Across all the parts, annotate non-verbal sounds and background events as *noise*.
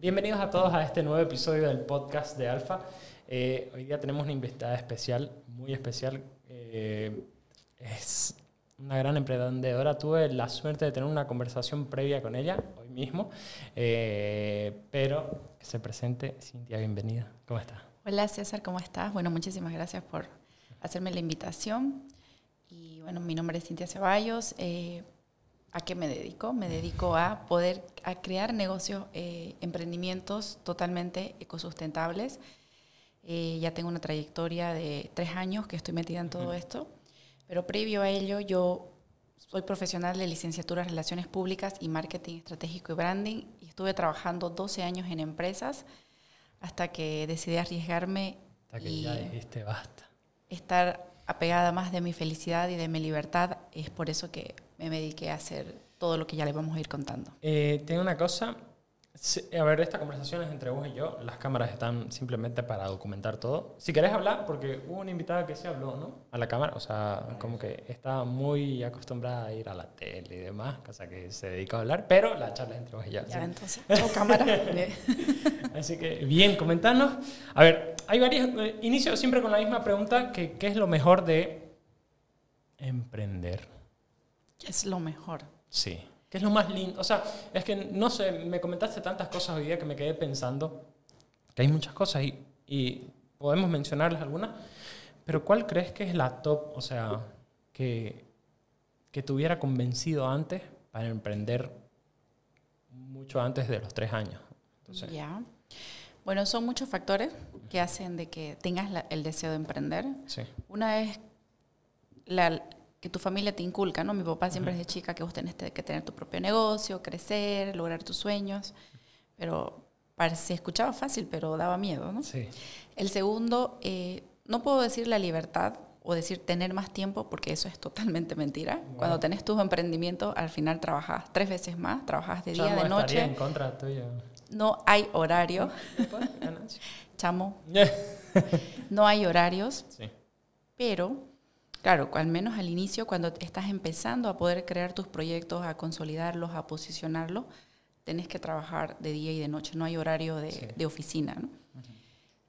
Bienvenidos a todos a este nuevo episodio del podcast de Alfa. Eh, hoy día tenemos una invitada especial, muy especial. Eh, es una gran emprendedora. Tuve la suerte de tener una conversación previa con ella hoy mismo, eh, pero que se presente. Cintia, bienvenida. ¿Cómo estás? Hola César, ¿cómo estás? Bueno, muchísimas gracias por hacerme la invitación. Y bueno, mi nombre es Cintia Ceballos. ¿A qué me dedico? Me dedico a poder a crear negocios, eh, emprendimientos totalmente ecosustentables. Eh, ya tengo una trayectoria de tres años que estoy metida en todo esto, pero previo a ello yo soy profesional de licenciatura en Relaciones Públicas y Marketing Estratégico y Branding y estuve trabajando 12 años en empresas hasta que decidí arriesgarme hasta que ya dijiste basta. Estar apegada más de mi felicidad y de mi libertad, es por eso que me dediqué a hacer todo lo que ya le vamos a ir contando. Eh, tengo una cosa, a ver, esta conversación es entre vos y yo, las cámaras están simplemente para documentar todo. Si querés hablar, porque hubo una invitada que se habló, ¿no? A la cámara, o sea, como que está muy acostumbrada a ir a la tele y demás, cosa que se dedica a hablar, pero la charla es entre vos y yo. Ya, entonces, cámara. *laughs* Así que, bien, comentarnos. A ver, hay varios, eh, inicio siempre con la misma pregunta, que ¿qué es lo mejor de emprender? ¿Qué es lo mejor? Sí. ¿Qué es lo más lindo? O sea, es que no sé, me comentaste tantas cosas hoy día que me quedé pensando que hay muchas cosas y, y podemos mencionarles algunas, pero ¿cuál crees que es la top? O sea, que, que te hubiera convencido antes para emprender mucho antes de los tres años. ya. Bueno, son muchos factores que hacen de que tengas el deseo de emprender. Sí. Una es la, que tu familia te inculca, ¿no? Mi papá siempre es de chica que vos tenés que tener tu propio negocio, crecer, lograr tus sueños, pero se escuchaba fácil, pero daba miedo, ¿no? Sí. El segundo, eh, no puedo decir la libertad o decir tener más tiempo, porque eso es totalmente mentira. Cuando tenés tus emprendimientos, al final trabajas tres veces más, trabajas de día, de noche. en contra. No hay horario. Chamo. *laughs* no hay horarios. Sí. Pero Claro, al menos al inicio, cuando estás empezando a poder crear tus proyectos, a consolidarlos, a posicionarlos, tenés que trabajar de día y de noche, no hay horario de, oficina. ¿no?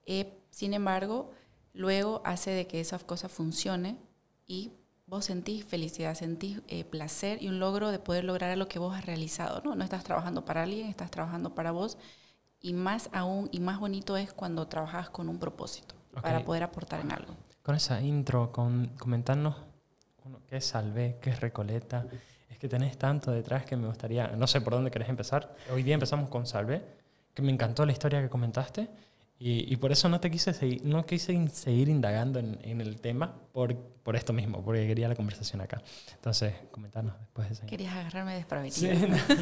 Eh, sin embargo, luego hace de que esas cosas funcionen y vos sentís felicidad, sentís eh, placer y un logro de poder lograr lo que vos has realizado. ¿no? no estás trabajando para alguien, estás trabajando para vos y más aún y más bonito es cuando trabajas con un propósito para poder aportar en algo con esa intro, con comentarnos qué es Salvé, qué es Recoleta. Es que tenés tanto detrás que me gustaría, no sé por dónde querés empezar. Hoy día empezamos con Salvé, que me encantó la historia que comentaste. Y, por eso no te quise seguir, no quise seguir indagando en, el tema por, por, esto mismo, porque quería la conversación acá. Entonces, comentarnos después de eso. Querías agarrarme desprevenida. Sí.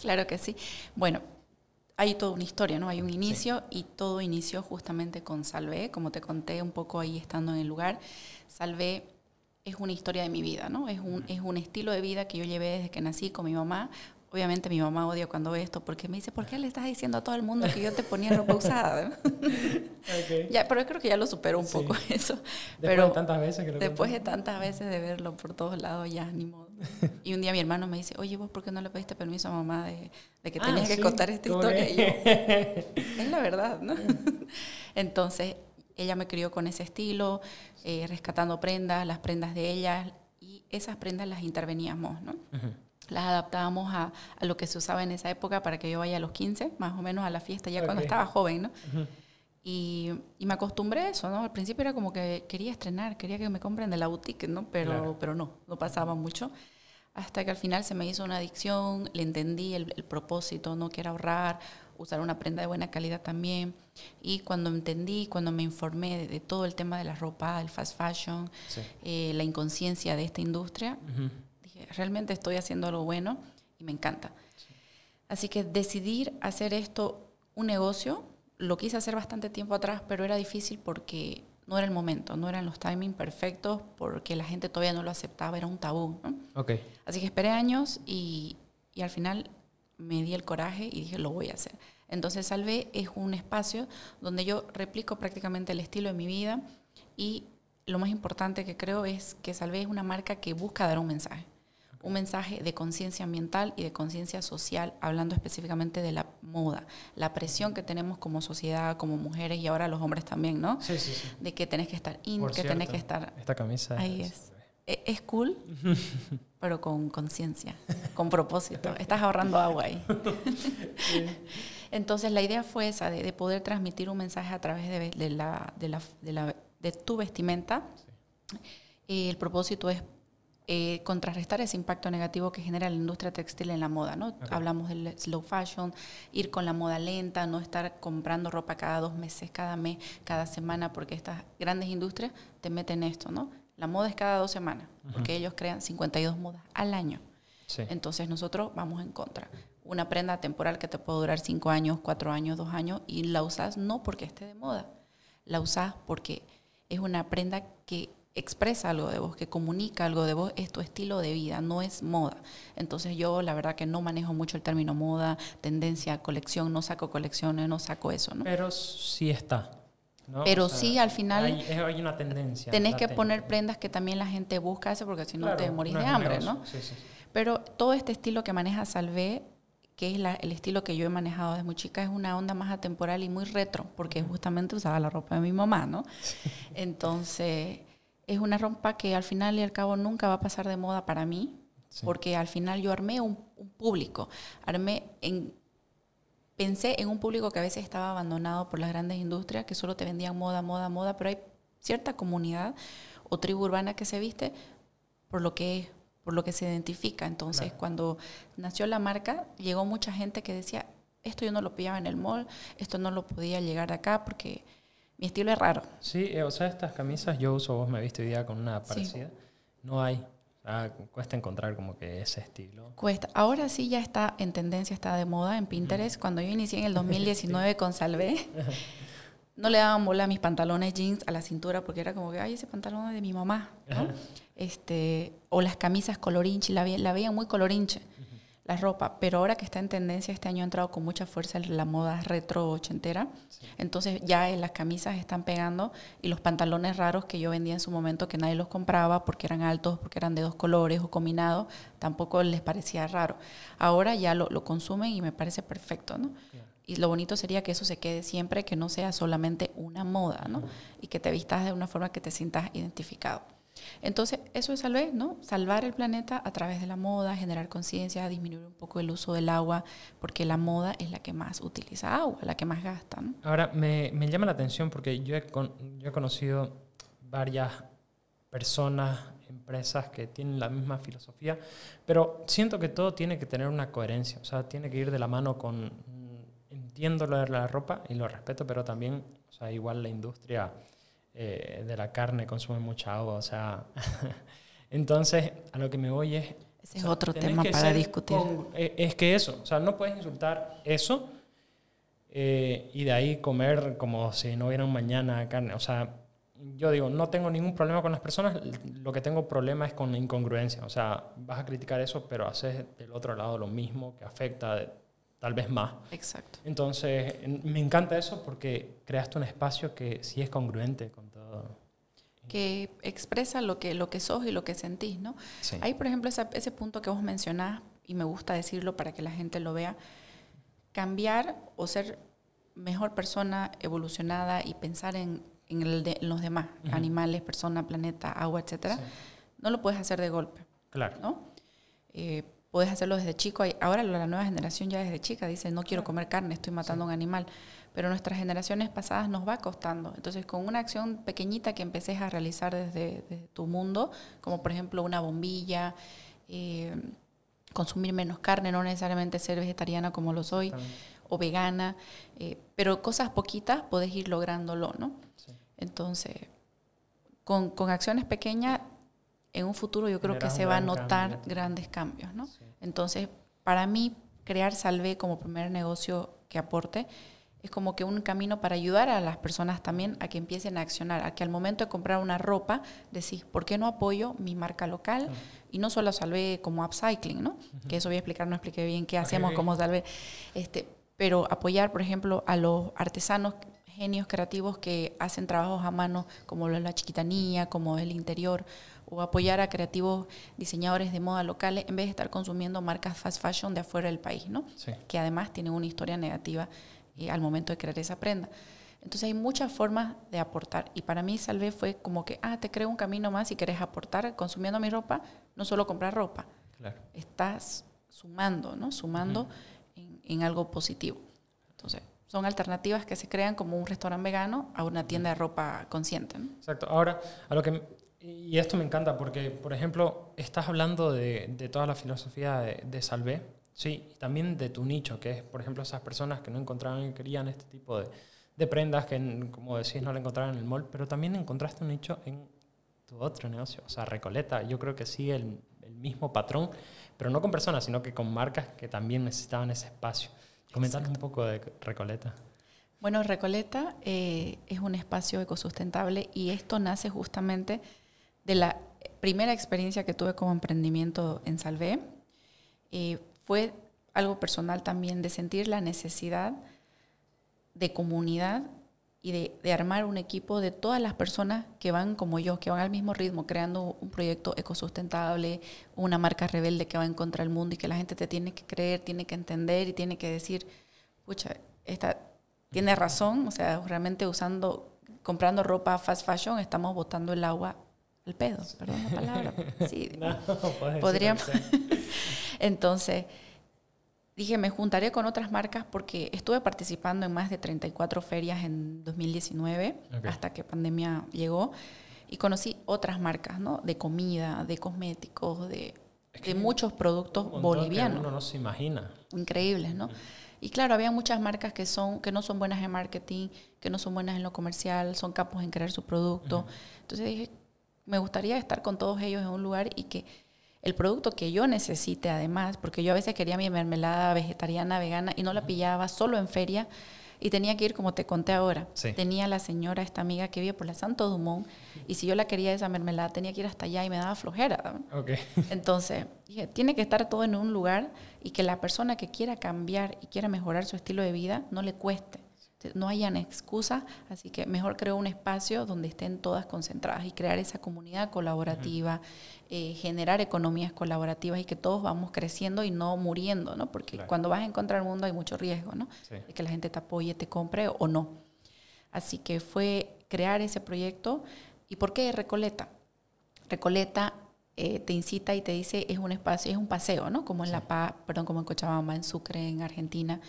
*laughs* claro que sí. Bueno, hay toda una historia, ¿no? Hay un inicio y todo inició justamente con Salvé, como te conté un poco ahí estando en el lugar. Salvé es una historia de mi vida, ¿no? Es un, es un estilo de vida que yo llevé desde que nací con mi mamá. Obviamente mi mamá odia cuando ve esto porque me dice, ¿por qué le estás diciendo a todo el mundo que yo te ponía ropa usada? *laughs* ya, pero yo creo que ya lo superó un poco *laughs* eso. Después pero de tantas veces que Después de tantas veces de verlo por todos lados, ya ni modo. *laughs* Y un día mi hermano me dice, oye, vos, ¿por qué no le pediste permiso a mamá de, que ah, tenías que contar esta historia? Y yo, es la verdad, ¿no? Entonces, ella me crió con ese estilo, eh, rescatando prendas, las prendas de ella, y esas prendas las interveníamos, ¿no? Las adaptábamos a, lo que se usaba en esa época para que yo vaya a los 15, más o menos a la fiesta, ya cuando estaba joven, ¿no? y, me acostumbré a eso, ¿no? Al principio era como que quería estrenar, quería que me compren de la boutique, ¿no? Pero, pero no, no pasaba mucho. Hasta que al final se me hizo una adicción, le entendí el, propósito, ¿no? Que era ahorrar, usar una prenda de buena calidad también. Y cuando entendí, cuando me informé de, todo el tema de la ropa, el fast fashion, eh, la inconsciencia de esta industria, realmente estoy haciendo algo bueno y me encanta. Así que decidir hacer esto un negocio, lo quise hacer bastante tiempo atrás, pero era difícil porque no era el momento, no eran los timings perfectos, porque la gente todavía no lo aceptaba, era un tabú. Okay. Así que esperé años y, y al final me di el coraje y dije, lo voy a hacer. Entonces Salve es un espacio donde yo replico prácticamente el estilo de mi vida y lo más importante que creo es que Salve es una marca que busca dar un mensaje. Un mensaje de conciencia ambiental y de conciencia social, hablando específicamente de la moda, la presión que tenemos como sociedad, como mujeres y ahora los hombres también, ¿no? Sí, sí, sí. De que tenés que estar in, que tenés que estar... Esta camisa ahí es. E, es, cool, *laughs* pero con conciencia, con propósito. Estás ahorrando agua ahí. Entonces la idea fue esa, de, poder transmitir un mensaje a través de, la, de, la, de, tu vestimenta. Y el propósito es eh, contrarrestar ese impacto negativo que genera la industria textil en la moda. ¿no? Hablamos del slow fashion, ir con la moda lenta, no estar comprando ropa cada dos meses, cada mes, cada semana, porque estas grandes industrias te meten esto. ¿no? La moda es cada dos semanas, porque ellos crean 52 modas al año. Entonces nosotros vamos en contra. Una prenda temporal que te puede durar cinco años, cuatro años, dos años, y la usas no porque esté de moda, la usas porque es una prenda que expresa algo de vos, que comunica algo de vos, es tu estilo de vida, no es moda. Entonces yo la verdad que no manejo mucho el término moda, tendencia, colección, no saco colecciones, no saco eso, ¿no? Pero sí está. Pero sí, al final hay, una tendencia. Tenés que poner prendas que también la gente busca eso porque si no te morís de hambre, ¿no? Sí, sí. Pero todo este estilo que maneja Salvé, que es el estilo que yo he manejado desde muy chica, es una onda más atemporal y muy retro, porque justamente usaba la ropa de mi mamá, ¿no? *laughs* Entonces es una ropa que al final y al cabo nunca va a pasar de moda para mí, porque al final yo armé un, público, armé en, pensé en un público que a veces estaba abandonado por las grandes industrias, que solo te vendían moda, moda, moda, pero hay cierta comunidad o tribu urbana que se viste por lo que es, por lo que se identifica. Entonces, cuando nació la marca, llegó mucha gente que decía, esto yo no lo pillaba en el mall, esto no lo podía llegar acá porque mi estilo es raro. Sí, eh, o sea, estas camisas yo uso, vos me viste hoy día con una parecida. No hay. cuesta encontrar como que ese estilo. Cuesta. Ahora sí ya está en tendencia, está de moda en Pinterest. Cuando yo inicié en el *laughs* 2019 con Salvé, *laughs* no le daban bola a mis pantalones jeans a la cintura porque era como que, ay, ese pantalón es de mi mamá. este, o las camisas colorinche, la, la veían muy colorinche la ropa, pero ahora que está en tendencia, este año ha entrado con mucha fuerza la moda retro ochentera, entonces ya en las camisas están pegando y los pantalones raros que yo vendía en su momento que nadie los compraba porque eran altos, porque eran de dos colores o combinados, tampoco les parecía raro. Ahora ya lo, consumen y me parece perfecto, ¿no? Y lo bonito sería que eso se quede siempre, que no sea solamente una moda, ¿no? Y que te vistas de una forma que te sientas identificado. Entonces, eso es salvar, ¿no? Salvar el planeta a través de la moda, generar conciencia, disminuir un poco el uso del agua, porque la moda es la que más utiliza agua, la que más gasta, ¿no? Ahora, me, me llama la atención porque yo he, yo he conocido varias personas, empresas que tienen la misma filosofía, pero siento que todo tiene que tener una coherencia, o sea, tiene que ir de la mano con, entiendo lo de la ropa y lo respeto, pero también, o sea, igual la industria eh, de la carne consume mucha agua, o sea, *laughs* entonces a lo que me voy es... Ese es otro tema para discutir. Eh, es que eso, o sea, no puedes insultar eso eh, y de ahí comer como si no hubiera un mañana carne, o sea, yo digo, no tengo ningún problema con las personas, lo que tengo problema es con la incongruencia, o sea, vas a criticar eso, pero haces del otro lado lo mismo que afecta tal vez más. Exacto. Entonces, me encanta eso porque creaste un espacio que sí es congruente con todo. Que expresa lo que, lo que sos y lo que sentís, ¿no? Sí. Hay, por ejemplo, ese punto que vos mencionás, y me gusta decirlo para que la gente lo vea, cambiar o ser mejor persona evolucionada y pensar en, en, el de, los demás, animales, personas, planeta, agua, etcétera, no lo puedes hacer de golpe. Claro. ¿no? Eh, puedes hacerlo desde chico. Ahora la nueva generación ya desde chica dice, no quiero comer carne, estoy matando a un animal. Pero nuestras generaciones pasadas nos va costando. Entonces, con una acción pequeñita que empeces a realizar desde, tu mundo, como por ejemplo una bombilla, eh, consumir menos carne, no necesariamente ser vegetariana como lo soy, o vegana, eh, pero cosas poquitas podés ir lográndolo, ¿no? Entonces, con, con acciones pequeñas en un futuro yo creo que se va a notar grandes cambios, ¿no? Entonces, para mí, crear Salve como primer negocio que aporte es como que un camino para ayudar a las personas también a que empiecen a accionar, a que al momento de comprar una ropa decís, ¿por qué no apoyo mi marca local? Y no solo Salve como upcycling, ¿no? Que eso voy a explicar, no expliqué bien qué hacemos como Salve, este, pero apoyar, por ejemplo, a los artesanos genios creativos que hacen trabajos a mano como la chiquitanía, como el interior, o apoyar a creativos diseñadores de moda locales en vez de estar consumiendo marcas fast fashion de afuera del país, ¿no? Que además tienen una historia negativa eh, al momento de crear esa prenda. Entonces hay muchas formas de aportar y para mí Salve fue como que, ah, te creo un camino más si quieres aportar consumiendo mi ropa, no solo comprar ropa. Claro. Estás sumando, ¿no? Sumando en, en algo positivo. Entonces, son alternativas que se crean como un restaurante vegano a una tienda de ropa consciente. Exacto. Ahora, a lo que y esto me encanta porque, por ejemplo, estás hablando de, de toda la filosofía de, de, Salvé, sí, y también de tu nicho, que es, por ejemplo, esas personas que no encontraban y querían este tipo de, de prendas que, como decís, no la encontraban en el mall, pero también encontraste un nicho en tu otro negocio, o sea, Recoleta. Yo creo que sigue el, el mismo patrón, pero no con personas, sino que con marcas que también necesitaban ese espacio. Comentanos un poco de Recoleta. Bueno, Recoleta eh, es un espacio ecosustentable y esto nace justamente de la primera experiencia que tuve como emprendimiento en Salvé. Eh, fue algo personal también de sentir la necesidad de comunidad y de, armar un equipo de todas las personas que van como yo, que van al mismo ritmo, creando un proyecto ecosustentable, una marca rebelde que va en contra del mundo y que la gente te tiene que creer, tiene que entender y tiene que decir, pucha, esta tiene razón, o sea, realmente usando, comprando ropa fast fashion, estamos botando el agua al pedo, perdón la palabra. *laughs* Sí, no, podríamos. *laughs* Entonces, dije, me juntaré con otras marcas porque estuve participando en más de 34 ferias en 2019, hasta que pandemia llegó, y conocí otras marcas, ¿no? De comida, de cosméticos, de, de muchos productos bolivianos. uno no se imagina. Increíbles, ¿no? Y claro, había muchas marcas que, son, que no son buenas en marketing, que no son buenas en lo comercial, son capos en crear su producto. Entonces dije, me gustaría estar con todos ellos en un lugar y que el producto que yo necesite además, porque yo a veces quería mi mermelada vegetariana, vegana y no la pillaba solo en feria y tenía que ir como te conté ahora. Tenía la señora, esta amiga que vive por la Santo Dumont y si yo la quería esa mermelada tenía que ir hasta allá y me daba flojera. *laughs* Entonces dije, tiene que estar todo en un lugar y que la persona que quiera cambiar y quiera mejorar su estilo de vida no le cueste no hayan excusas, así que mejor creo un espacio donde estén todas concentradas y crear esa comunidad colaborativa, eh, generar economías colaborativas y que todos vamos creciendo y no muriendo, ¿no? Porque cuando vas a encontrar el mundo hay mucho riesgo, ¿no? De que la gente te apoye, te compre o no. Así que fue crear ese proyecto. ¿Y por qué Recoleta? Recoleta eh, te incita y te dice es un espacio, es un paseo, ¿no? Como en La Paz, perdón, como en Cochabamba, en Sucre, en Argentina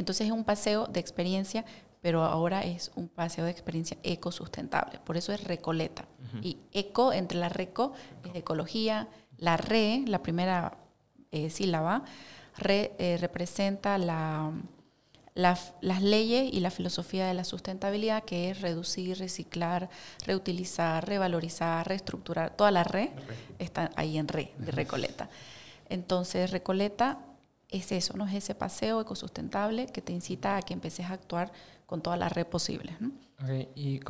entonces es un paseo de experiencia, pero ahora es un paseo de experiencia ecosustentable. Por eso es Recoleta. Y eco, entre la reco, es ecología. La re, la primera eh, sílaba, re, eh, representa la, las leyes y la filosofía de la sustentabilidad, que es reducir, reciclar, reutilizar, revalorizar, reestructurar. Toda la re está ahí en re, de Recoleta. Entonces, Recoleta es eso, ¿no? Es ese paseo ecosustentable que te incita a que empeces a actuar con todas las redes posibles. y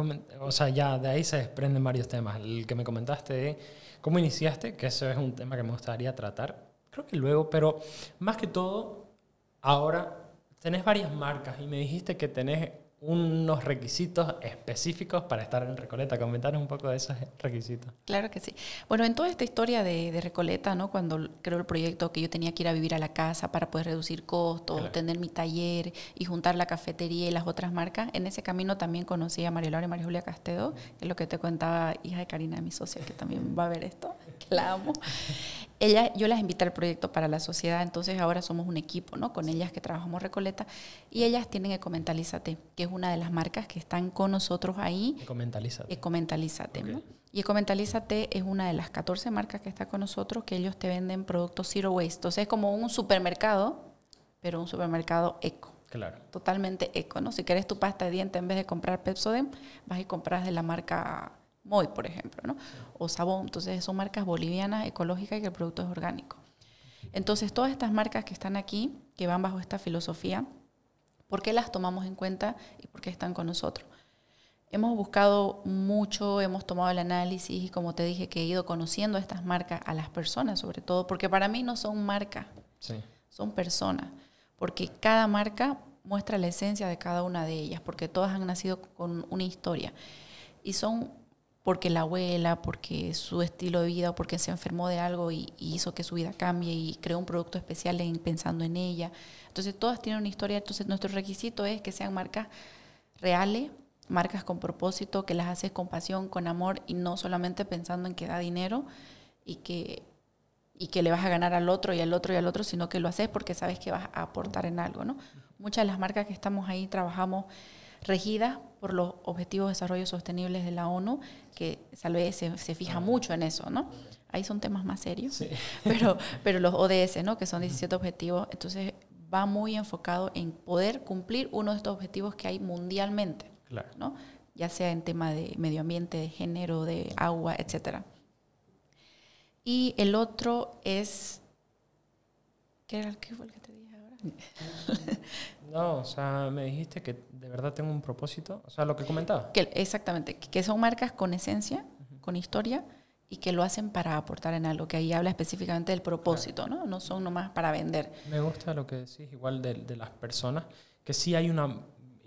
o sea, ya de ahí se desprenden varios temas. El que me comentaste de cómo iniciaste, que eso es un tema que me gustaría tratar, creo que luego, pero más que todo, ahora tenés varias marcas y me dijiste que tenés unos requisitos específicos para estar en Recoleta. Comentaros un poco de esos requisitos. Claro que sí. Bueno, en toda esta historia de, de, Recoleta, ¿no? cuando creo el proyecto que yo tenía que ir a vivir a la casa para poder reducir costos, tener mi taller y juntar la cafetería y las otras marcas, en ese camino también conocí a María Laura y María Julia Castedo, que es lo que te contaba, hija de Karina, mi socia, que también va a ver esto, que la amo. Ella, yo las invité al proyecto para la sociedad, entonces ahora somos un equipo, ¿no? Con ellas que trabajamos Recoleta y ellas tienen Ecomentalízate, que es una de las marcas que están con nosotros ahí. Ecomentalízate. Ecomentalízate, ¿no? Y Ecomentalízate es una de las 14 marcas que está con nosotros, que ellos te venden productos zero waste. Entonces es como un supermercado, pero un supermercado eco. Claro. Totalmente eco, ¿no? Si quieres tu pasta de diente en vez de comprar Pepsodent, vas y compras de la marca Moy, por ejemplo, ¿no? O Sabón. Entonces son marcas bolivianas, ecológicas y que el producto es orgánico. Entonces todas estas marcas que están aquí, que van bajo esta filosofía, ¿por qué las tomamos en cuenta y por qué están con nosotros? Hemos buscado mucho, hemos tomado el análisis y como te dije que he ido conociendo a estas marcas, a las personas sobre todo, porque para mí no son marcas, son personas, porque cada marca muestra la esencia de cada una de ellas, porque todas han nacido con una historia y son porque la abuela, porque su estilo de vida, porque se enfermó de algo y, hizo que su vida cambie y creó un producto especial en, pensando en ella. Entonces todas tienen una historia, entonces nuestro requisito es que sean marcas reales, marcas con propósito, que las haces con pasión, con amor y no solamente pensando en que da dinero y que, y que le vas a ganar al otro y al otro y al otro, sino que lo haces porque sabes que vas a aportar en algo. ¿no? Muchas de las marcas que estamos ahí trabajamos regidas por los Objetivos de Desarrollo Sostenibles de la ONU, que Salve se, se fija ah. mucho en eso, ¿no? Ahí son temas más serios, *laughs* pero, pero los ODS, ¿no? Que son 17 objetivos, entonces va muy enfocado en poder cumplir uno de estos objetivos que hay mundialmente, ¿no? Ya sea en tema de medio ambiente, de género, de agua, etcétera. Y el otro es... ¿Qué era que fue el que te dije ahora? *laughs* No, o sea, me dijiste que de verdad tengo un propósito, o sea, lo que comentaba. Que, exactamente, que son marcas con esencia, con historia y que lo hacen para aportar en algo, que ahí habla específicamente del propósito, ¿no? No son nomás para vender. Me gusta lo que decís, igual de, de las personas, que sí hay una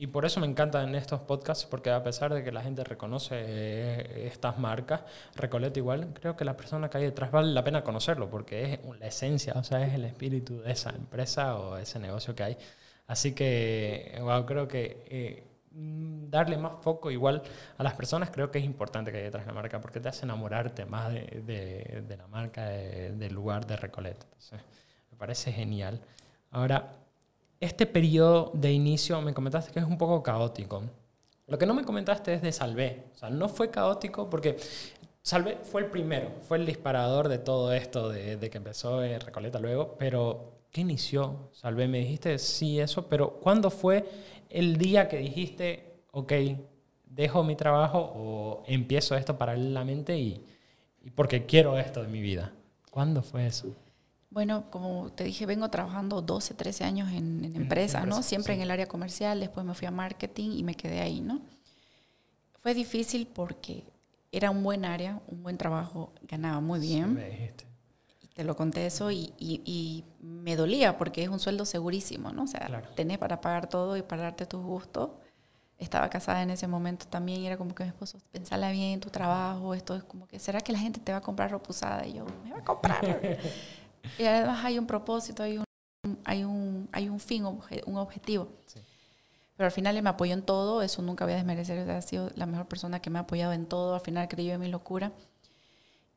y por eso me encantan estos podcasts, porque a pesar de que la gente reconoce eh, estas marcas, Recoleta igual, creo que la persona que hay detrás vale la pena conocerlo, porque es la esencia, o sea, es el espíritu de esa empresa o ese negocio que hay. Así que, wow, creo que eh, darle más foco igual a las personas creo que es importante que hay detrás de la marca, porque te hace enamorarte más de, de, la marca, del lugar de Recoleta. me parece genial. Ahora, este periodo de inicio me comentaste que es un poco caótico. Lo que no me comentaste es de Salvé. O sea, no fue caótico porque Salvé fue el primero, fue el disparador de todo esto, de, que empezó en Recoleta luego, pero ¿qué inició Salvé? Me dijiste sí, eso, pero ¿cuándo fue el día que dijiste, ok, dejo mi trabajo o empiezo esto paralelamente y, y porque quiero esto de mi vida? ¿Cuándo fue eso? Bueno, como te dije, vengo trabajando 12, 13 años en, en empresas, ¿no? Siempre en el área comercial, después me fui a marketing y me quedé ahí, ¿no? Fue difícil porque era un buen área, un buen trabajo, ganaba muy bien. Te lo conté eso y, y, me dolía porque es un sueldo segurísimo, ¿no? O sea, tenés para pagar todo y para darte tus gustos. Estaba casada en ese momento también y era como que mi esposo, pensala bien tu trabajo, esto es como que, ¿será que la gente te va a comprar ropa usada? Y yo, me va a comprar. *laughs* Y además hay un propósito, hay un, hay un, hay un fin, un objetivo. Pero al final él me apoyó en todo, eso nunca voy a desmerecer, ha sido la mejor persona que me ha apoyado en todo, al final creyó en mi locura.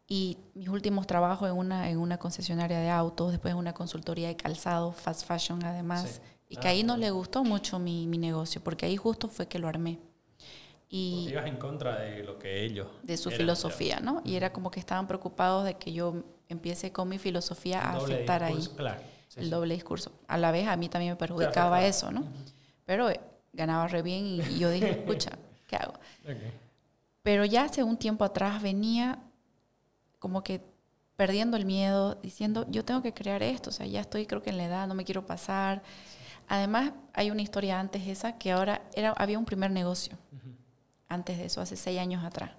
Y mis últimos trabajos en una, en una concesionaria de autos, después en una consultoría de calzado, fast fashion además, y que ahí no le gustó mucho mi, mi, negocio, porque ahí justo fue que lo armé. Y ibas en contra de lo que ellos... De su filosofía, ¿no? Y era como que estaban preocupados de que yo empiece con mi filosofía a afectar ahí. el doble discurso. A la vez a mí también me perjudicaba eso, ¿no? Pero eh, ganaba re bien y, yo dije, *laughs* escucha, ¿qué hago? Pero ya hace un tiempo atrás venía como que perdiendo el miedo, diciendo, yo tengo que crear esto, o sea, ya estoy creo que en la edad, no me quiero pasar. Además, hay una historia antes esa que ahora era, había un primer negocio, antes de eso, hace seis años atrás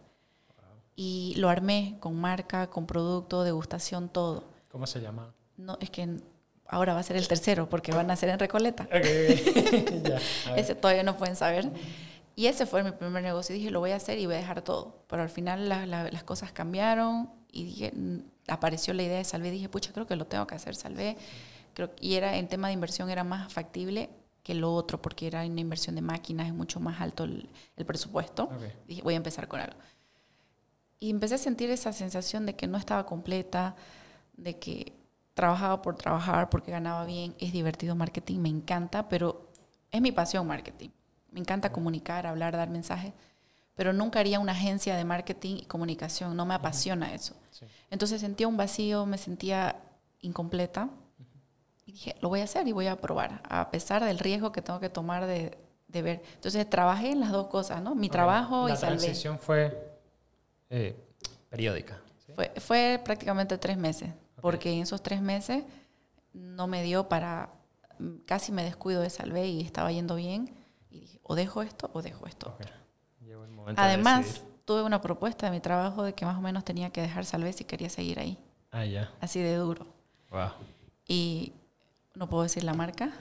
y lo armé con marca, con producto, degustación, todo. ¿Cómo se llama? No, es que ahora va a ser el tercero porque van a ser en Recoleta. *laughs* ese todavía no pueden saber. Y ese fue mi primer negocio. Dije, lo voy a hacer y voy a dejar todo. Pero al final las cosas cambiaron y dije, apareció la idea de Salvé. Dije, pucha, creo que lo tengo que hacer, Salvé. Creo, y era en tema de inversión era más factible que lo otro porque era una inversión de máquinas, es mucho más alto el, presupuesto. Dije, voy a empezar con algo. Y empecé a sentir esa sensación de que no estaba completa, de que trabajaba por trabajar porque ganaba bien, es divertido marketing, me encanta, pero es mi pasión marketing. Me encanta comunicar, hablar, dar mensajes, pero nunca haría una agencia de marketing y comunicación, no me apasiona eso. Entonces sentía un vacío, me sentía incompleta y dije, lo voy a hacer y voy a probar, a pesar del riesgo que tengo que tomar de, de ver. Entonces trabajé en las dos cosas, ¿no? Mi trabajo y salvé. La transición fue eh, periódica. Fue, fue, prácticamente tres meses, porque en esos tres meses no me dio para, casi me descuido de Salvé y estaba yendo bien, y dije, o dejo esto o dejo esto Además, tuve una propuesta de mi trabajo de que más o menos tenía que dejar Salvé si quería seguir ahí. Ah, ya. Así de duro. Y no puedo decir la marca,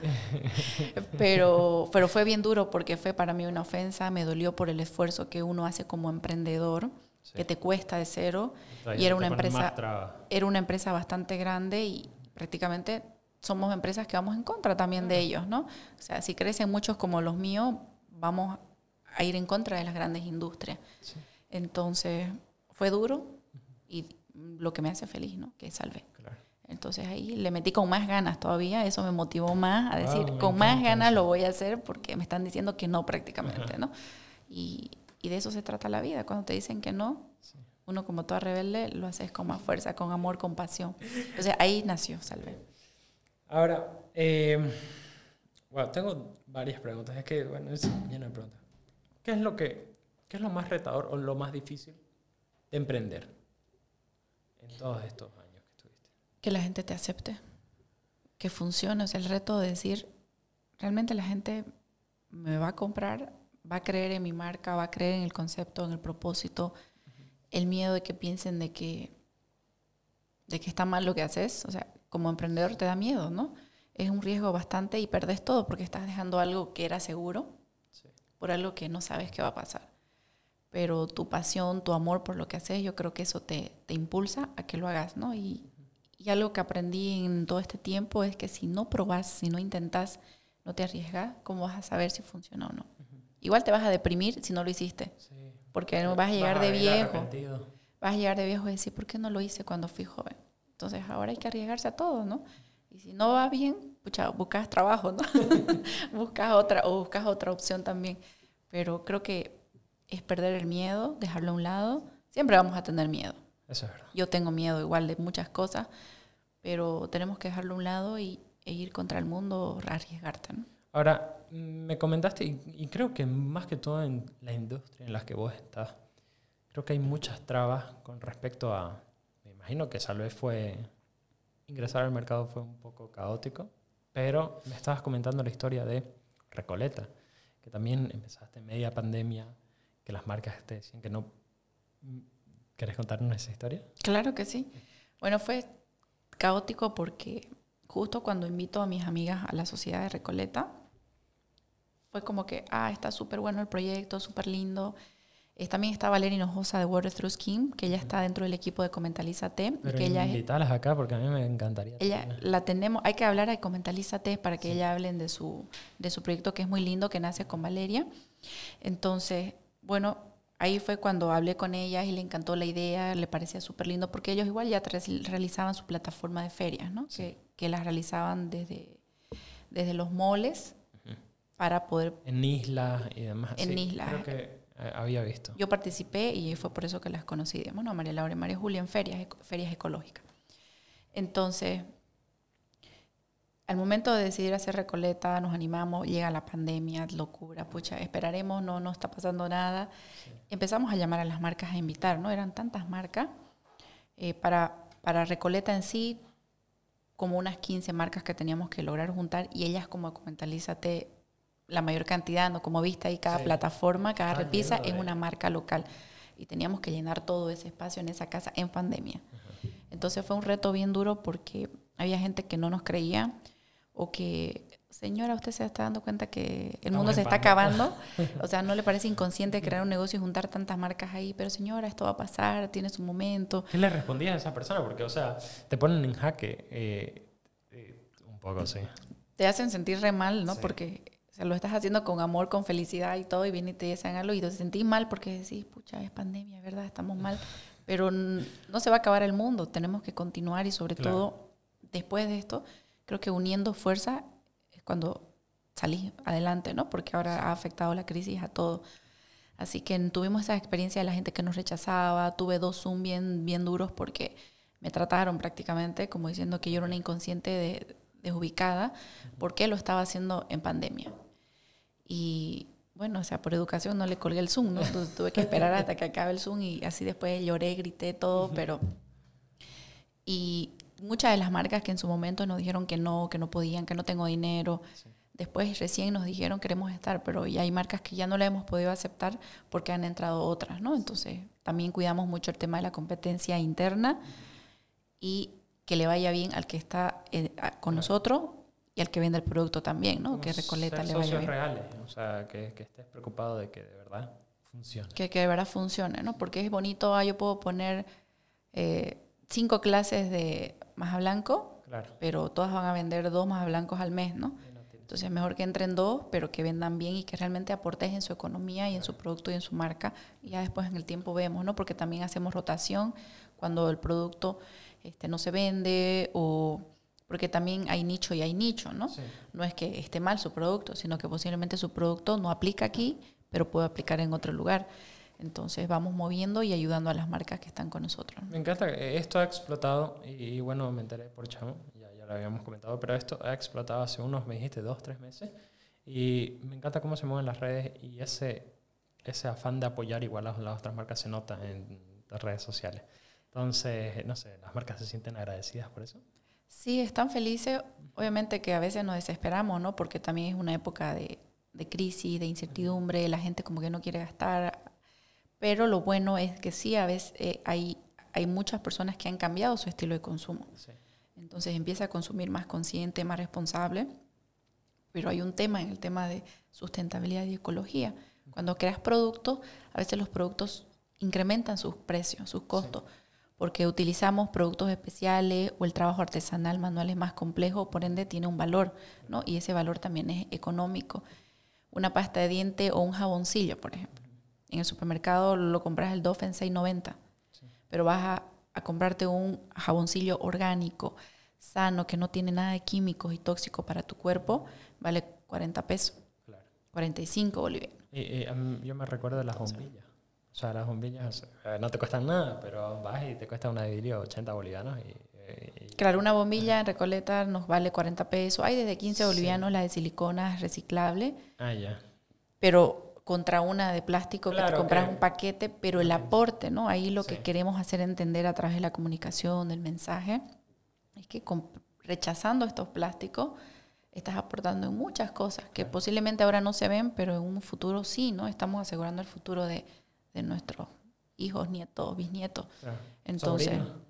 *laughs* pero, pero fue bien duro porque fue para mí una ofensa, me dolió por el esfuerzo que uno hace como emprendedor que te cuesta de cero. y era una empresa era una empresa bastante grande y prácticamente somos empresas que vamos en contra también de ellos, ¿no? O sea, si crecen muchos como los míos, vamos a ir en contra de las grandes industrias. Entonces, fue duro y lo que me hace feliz, ¿no? Que salve. Entonces ahí le metí con más ganas todavía, eso me motivó más a decir, con más ganas lo voy a hacer porque me están diciendo que no prácticamente, ¿no? Y, y, de eso se trata la vida, cuando te dicen que no, uno como toda rebelde lo haces con más fuerza, con amor, con pasión. Entonces ahí nació Salve. Ahora, eh, bueno, tengo varias preguntas, es que, bueno, es lleno de preguntas. ¿Qué es lo que, qué es lo más retador o lo más difícil de emprender en todos estos años? que la gente te acepte, que funcione. es el reto de decir, realmente la gente me va a comprar, va a creer en mi marca, va a creer en el concepto, en el propósito, el miedo de que piensen de que, de que está mal lo que haces. O sea, como emprendedor te da miedo, ¿no? Es un riesgo bastante y perdes todo porque estás dejando algo que era seguro por algo que no sabes qué va a pasar. Pero tu pasión, tu amor por lo que haces, yo creo que eso te, te impulsa a que lo hagas, ¿no? Y, y algo que aprendí en todo este tiempo es que si no probas, si no intentas, no te arriesgas, ¿cómo vas a saber si funciona o no? Igual te vas a deprimir si no lo hiciste. Porque no vas a llegar de viejo. Vas a llegar de viejo y decir, ¿por qué no lo hice cuando fui joven? Entonces ahora hay que arriesgarse a todo, ¿no? Y si no va bien, pucha, buscas trabajo, ¿no? *laughs* buscas otra o buscas otra opción también. Pero creo que es perder el miedo, dejarlo a un lado. Siempre vamos a tener miedo. Eso es verdad. Yo tengo miedo igual de muchas cosas, pero tenemos que dejarlo a un lado y, e ir contra el mundo, arriesgarte. ¿no? Ahora, me comentaste, y, creo que más que todo en la industria en la que vos estás, creo que hay muchas trabas con respecto a, me imagino que tal vez fue, ingresar al mercado fue un poco caótico, pero me estabas comentando la historia de Recoleta, que también empezaste en media pandemia, que las marcas te decían que no... ¿Querés contarnos esa historia? Claro que sí. Bueno, fue caótico porque justo cuando invito a mis amigas a la sociedad de Recoleta, fue como que, ah, está súper bueno el proyecto, súper lindo. También está Valeria Hinojosa de Water Through Skin, que ella está dentro del equipo de Comentalízate. Pero que ella invitarlas acá porque a mí me encantaría. Ella la tenemos, hay que hablar de Comentalízate para que ella hablen de su, de su proyecto que es muy lindo, que nace con Valeria. Entonces, bueno, ahí fue cuando hablé con ellas y le encantó la idea, le parecía súper lindo, porque ellos igual ya realizaban su plataforma de ferias, ¿no? Que, que, las realizaban desde, desde los moles para poder... En islas y demás. En sí, islas. Creo que eh, había visto. Yo participé y fue por eso que las conocí, digamos, ¿no? María Laura y María Julia en ferias, ferias ecológicas. Entonces, al momento de decidir hacer Recoleta, nos animamos, llega la pandemia, locura, pucha, esperaremos, no, no está pasando nada. Empezamos a llamar a las marcas a invitar, ¿no? Eran tantas marcas. Eh, para, para Recoleta en sí, como unas 15 marcas que teníamos que lograr juntar y ellas como comentalízate la mayor cantidad, ¿no? Como viste ahí, cada plataforma, cada repisa es una marca local. Y teníamos que llenar todo ese espacio en esa casa en pandemia. Entonces fue un reto bien duro porque había gente que no nos creía o que, señora, usted se está dando cuenta que el mundo se está acabando. *laughs* o sea, no le parece inconsciente crear un negocio y juntar tantas marcas ahí, pero señora, esto va a pasar, tiene su momento. ¿Qué le respondías a esa persona? Porque, o sea, te ponen en jaque eh, eh, un poco así. Te hacen sentir re mal, ¿no? Porque o lo estás haciendo con amor, con felicidad y todo, y vienen y te dicen algo y te sentís mal porque decís, pucha, es pandemia, ¿verdad? Estamos mal. Pero no se va a acabar el mundo, tenemos que continuar y sobre todo después de esto creo que uniendo fuerza es cuando salí adelante, ¿no? Porque ahora ha afectado la crisis a todo. Así que tuvimos esa experiencia de la gente que nos rechazaba, tuve dos Zoom bien, bien duros porque me trataron prácticamente como diciendo que yo era una inconsciente de, desubicada porque lo estaba haciendo en pandemia. Y bueno, o sea, por educación no le colgué el Zoom, ¿no? tuve que esperar hasta que acabe el Zoom y así después lloré, grité todo, pero... Y muchas de las marcas que en su momento nos dijeron que no, que no podían, que no tengo dinero. Después recién nos dijeron queremos estar, pero ya hay marcas que ya no le hemos podido aceptar porque han entrado otras, ¿no? Entonces también cuidamos mucho el tema de la competencia interna y que le vaya bien al que está eh, con nosotros y al que vende el producto también, ¿no? que Recoleta le vaya bien. reales, o sea, que, que estés preocupado de que de verdad funcione. Que, que de verdad funcione, ¿no? Porque es bonito, ah, yo puedo poner eh, cinco clases de más blanco, Claro. pero todas van a vender dos más blancos al mes, ¿no? No Entonces es mejor que entren dos, pero que vendan bien y que realmente aportes en su economía y en su producto y en su marca. Y ya después en el tiempo vemos, ¿no? Porque también hacemos rotación cuando el producto este, no se vende o porque también hay nicho y hay nicho, ¿no? Sí. No es que esté mal su producto, sino que posiblemente su producto no aplica aquí, pero puede aplicar en otro lugar. Entonces vamos moviendo y ayudando a las marcas que están con nosotros. ¿no? Me encanta, esto ha explotado y, y bueno, me enteré por Chamo, ya, ya lo habíamos comentado, pero esto ha explotado hace unos, me dijiste, dos, tres meses y me encanta cómo se mueven las redes y ese, ese afán de apoyar igual a las otras marcas se nota en las redes sociales. Entonces, no sé, las marcas se sienten agradecidas por eso. Sí, están felices. Obviamente que a veces nos desesperamos, ¿no? Porque también es una época de, de crisis, de incertidumbre, la gente como que no quiere gastar. Pero lo bueno es que sí, a veces eh, hay, hay muchas personas que han cambiado su estilo de consumo. Sí. Entonces empieza a consumir más consciente, más responsable. Pero hay un tema en el tema de sustentabilidad y ecología. Cuando creas productos, a veces los productos incrementan sus precios, sus costos, porque utilizamos productos especiales o el trabajo artesanal manual es más complejo, por ende tiene un valor, ¿no? Y ese valor también es económico. Una pasta de diente o un jaboncillo, por ejemplo. En el supermercado lo compras el Dove en 6.90, pero vas a, a comprarte un jaboncillo orgánico, sano, que no tiene nada de químicos y tóxicos para tu cuerpo, vale 40 pesos, Claro. 45 bolivianos. A mí- yo me recuerdo de las bombillas. O sea, las bombillas eh, no te cuestan nada, pero vas y te cuesta una de vidrio 80 bolivianos y, y- Claro, una bombilla en Recoleta nos vale 40 pesos. Hay desde 15 Sí. bolivianos la de silicona reciclable, Ah, ya. pero contra una de plástico que Claro, te compras que- un paquete, pero el aporte, ¿no? Ahí lo Sí. que queremos hacer entender a través de la comunicación, del mensaje, es que con- rechazando estos plásticos estás aportando en muchas cosas que posiblemente ahora no se ven, pero en un futuro sí, ¿no? Estamos asegurando el futuro de, de nuestros hijos, nietos, bisnietos. Claro. Entonces, Sobrino.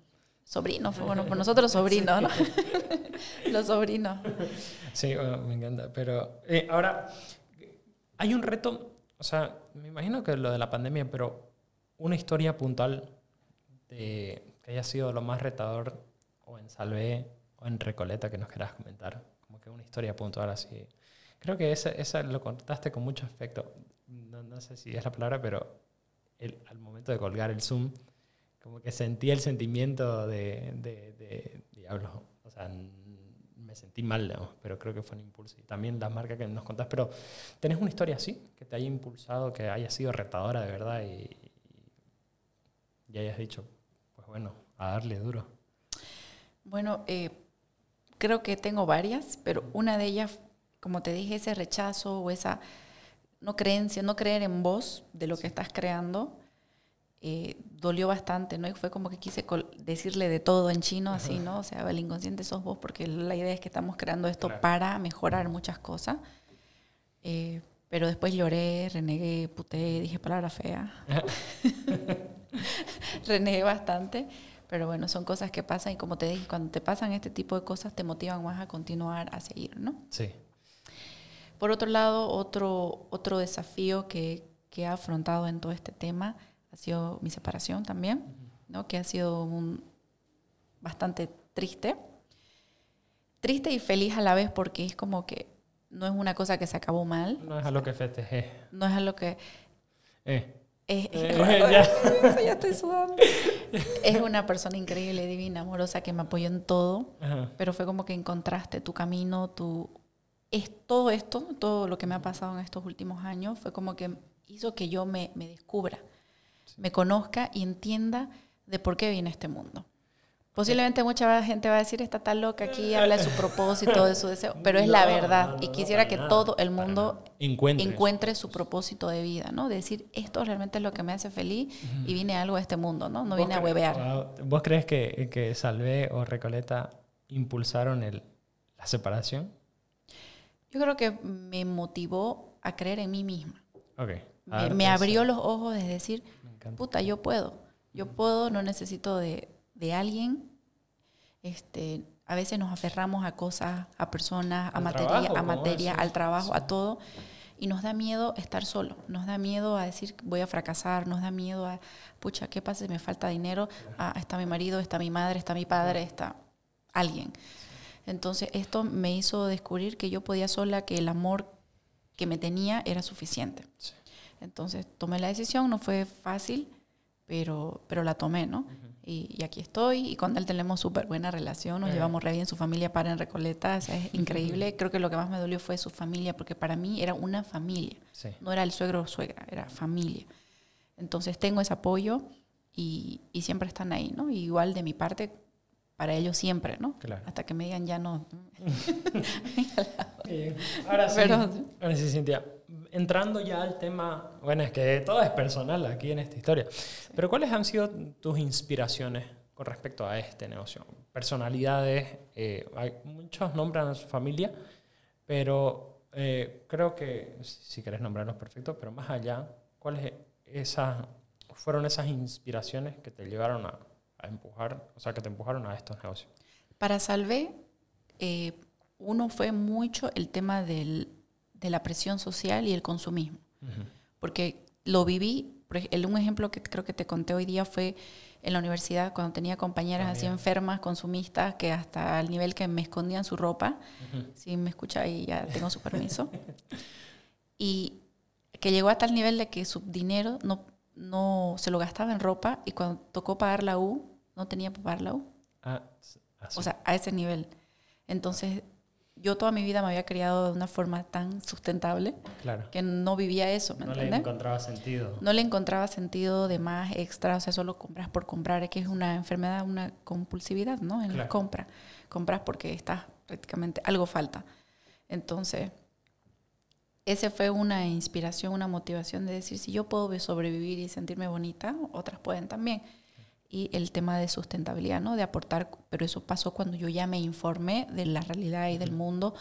sobrinos, bueno, por *laughs* nosotros sobrinos, ¿no? *laughs* Los sobrinos. Sí, bueno, me encanta. Pero eh, ahora, hay un reto, o sea, me imagino que lo de la pandemia, pero una historia puntual de que haya sido lo más retador o en Salvé o en Recoleta que nos quieras comentar. Como que una historia puntual así. Creo que esa, esa lo contaste con mucho efecto. No, no sé si es la palabra, pero al momento de colgar el Zoom, como que sentí el sentimiento de, de, de diablo. O sea, me sentí mal, digamos, pero creo que fue un impulso. Y también las marcas que nos contás, pero ¿tenés una historia así? Que te haya impulsado, que haya sido retadora de verdad y, y hayas dicho, pues bueno, a darle duro. Bueno, eh, creo que tengo varias, pero una de ellas, como te dije, ese rechazo o esa no creencia, no creer en vos de lo que estás creando, eh, dolió bastante, ¿no? Y fue como que quise decirle de todo en chino, así, ¿no? O sea, el inconsciente sos vos, porque la idea es que estamos creando esto Claro. para mejorar muchas cosas. Eh, pero después lloré, renegué, puté, dije palabras feas. *laughs* *laughs* renegué bastante. Pero bueno, son cosas que pasan y como te dije, cuando te pasan este tipo de cosas te motivan más a continuar, a seguir, ¿no? Sí. Por otro lado, otro, otro desafío que, que he afrontado en todo este tema ha sido mi separación también, ¿no? que ha sido un, bastante triste. Triste y feliz a la vez porque es como que no es una cosa que se acabó mal, No es a lo que festejé. no es algo que... Eh. Es, es Eh, raro, ya. *laughs* eso ya estoy sudando. Es una persona increíble, divina, amorosa, que me apoyó en todo, Ajá. pero fue como que encontraste tu camino, tu... Es todo esto, todo lo que me ha pasado en estos últimos años, fue como que hizo que yo me, me descubra, me conozca y entienda de por qué vine a este mundo. Posiblemente mucha gente va a decir, está tan loca aquí, habla de su propósito, de su *laughs* deseo, pero es la No, verdad. no, no, y quisiera que nada, todo el mundo. Encuentre su propósito de vida, ¿no? De decir, esto realmente es lo que me hace feliz y vine a algo a este mundo, ¿no? No ¿Vos vine a huevear. Wow. ¿Vos crees que, que Salvé o Recoleta impulsaron el, la separación? Yo creo que me motivó a creer en mí misma. Me, A ver, me eso. abrió los ojos de decir, puta, yo puedo. Yo puedo, no necesito de, de alguien. Este, a veces nos aferramos a cosas, a personas, a materia, trabajo, a materia, al trabajo, a todo. Y nos da miedo estar solo, nos da miedo a decir voy a fracasar, nos da miedo a, pucha, ¿qué pasa si me falta dinero? Ah, está mi marido, está mi madre, está mi padre, está alguien. Entonces esto me hizo descubrir que yo podía sola, que el amor que me tenía era suficiente. Entonces tomé la decisión, no fue fácil, pero, pero la tomé, ¿no? y, aquí estoy, y con él tenemos súper buena relación, nos llevamos re bien, su familia para en Recoleta, es increíble. Creo que lo que más me dolió fue su familia, porque para mí era una familia, no era el suegro o suegra, era familia. Entonces tengo ese apoyo y, y siempre están ahí, ¿no? igual de mi parte, para ellos siempre, ¿no? Hasta que me digan ya no. *laughs* ahora sí, ahora sí, Cintia. Entrando ya al tema, bueno, es que todo es personal aquí en esta historia, pero ¿cuáles han sido tus inspiraciones con respecto a este negocio? Personalidades, eh, hay, muchos nombran a su familia, pero eh, creo que, si querés nombrarlos perfectos, pero más allá, ¿cuáles esas, fueron esas inspiraciones que te llevaron a, a empujar, o sea, que te empujaron a estos negocios? Para Salvé, eh, uno fue mucho el tema del, de la presión social y el consumismo. Porque lo viví, un ejemplo que creo que te conté hoy día fue en la universidad cuando tenía compañeras así enfermas, consumistas, que hasta el nivel que me escondían su ropa. Si me escucha ahí ya tengo su permiso. *laughs* y que llegó a tal nivel de que su dinero no no se lo gastaba en ropa y cuando tocó pagar la U, no tenía para pagar la U. Ah, o sea, a ese nivel. Entonces, yo toda mi vida me había criado de una forma tan sustentable que no vivía eso, ¿me No le encontraba sentido. No le encontraba sentido de más extra, o sea, solo compras por comprar, es que es una enfermedad, una compulsividad, ¿no? En la compra. Compras porque estás prácticamente, algo falta. Entonces, ese fue una inspiración, una motivación de decir, si yo puedo sobrevivir y sentirme bonita, otras pueden también. Y el tema de sustentabilidad, ¿no? De aportar, pero eso pasó cuando yo ya me informé de la realidad y del mundo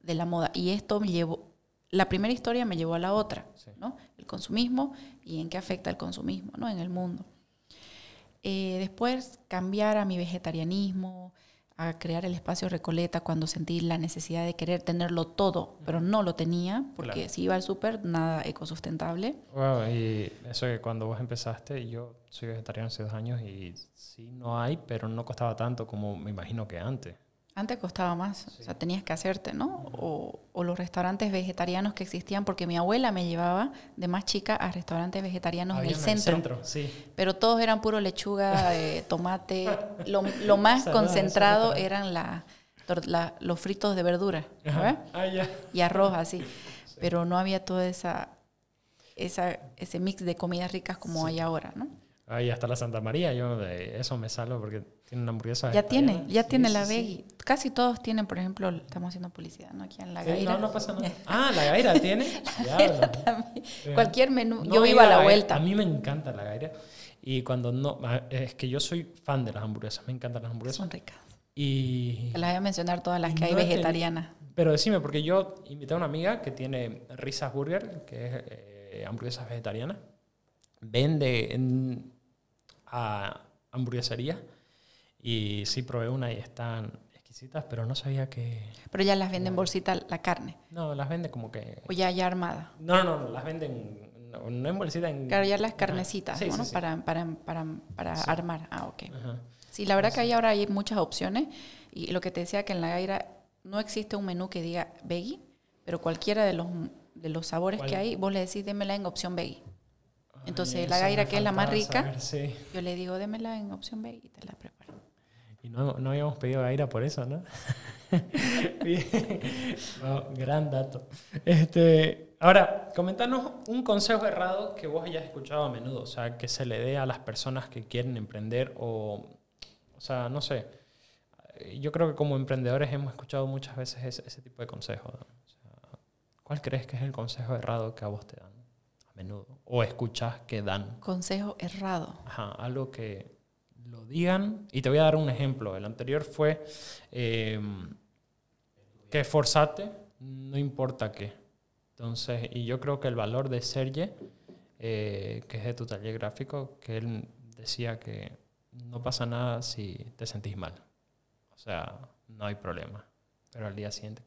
de la moda. Y esto me llevó, la primera historia me llevó a la otra, ¿no? El consumismo y en qué afecta el consumismo, ¿no? En el mundo. Eh, después cambiar a mi vegetarianismo, a crear el espacio Recoleta cuando sentí la necesidad de querer tenerlo todo, pero no lo tenía, porque si iba al súper, nada ecosustentable. Wow, y eso que cuando vos empezaste, yo soy vegetariano hace dos años y sí no hay, pero no costaba tanto como me imagino que antes. Antes costaba más, o sea, tenías que hacerte, ¿no? O, los restaurantes vegetarianos que existían, porque mi abuela me llevaba de más chica a restaurantes vegetarianos en el centro. centro sí. Pero todos eran puro lechuga, eh, *laughs* tomate. Lo, lo más concentrado eran la, los fritos de verdura, ah, Y arroz, así. Pero no había toda esa, esa ese mix de comidas ricas como hay ahora, ¿no? Ahí hasta la Santa María, yo de eso me salgo porque tiene una hamburguesa. Ya tiene, ya tiene la veggie. Casi todos tienen, por ejemplo, estamos haciendo publicidad, ¿no? Aquí en La Gaira. no, no pasa nada. *laughs* ah, La Gaira tiene. *laughs* Cualquier menú. yo vivo a la, vuelta. A mí me encanta La Gaira. Y cuando no. Es que yo soy fan de las hamburguesas, me encantan las hamburguesas. Son ricas. Y. Te las voy a mencionar todas las que hay vegetarianas. Pero decime, porque yo invité a una amiga que tiene Risas Burger, que es eh, hamburguesas vegetarianas. Vende en a hamburguesería y sí probé una y están exquisitas, pero no sabía que... Pero ya las venden bolsita la carne. No, las venden como que... O ya ya armada. No, no, no, las venden no, en bolsita en... Claro, ya las carnecitas, ¿no? Para, para, para, para armar. Ah, ok. Sí, la verdad que ahí ahora hay muchas opciones y lo que te decía que en la Gaira no existe un menú que diga veggie, pero cualquiera de los, de los sabores que hay, vos le decís démela en opción veggie. Entonces, la gaira, que es la más rica, yo le digo, démela en opción B y te la preparo. Y no, no habíamos pedido gaira por eso, ¿no? *laughs* gran dato. Este, ahora, comentanos un consejo errado que vos hayas escuchado a menudo, o sea, que se le dé a las personas que quieren emprender o, o sea, no sé. Yo creo que como emprendedores hemos escuchado muchas veces ese, ese tipo de consejos. ¿Cuál crees que es el consejo errado que a vos te dan? menudo o escuchas que dan. Consejo errado. Ajá, algo que digan. Y te voy a dar un ejemplo. El anterior fue em, que esforzate, no importa qué. Entonces, y yo creo que el valor de Serge, eh, que es de tu taller gráfico, que él decía que no pasa nada si te sentís mal. O sea, no hay problema. Pero al día siguiente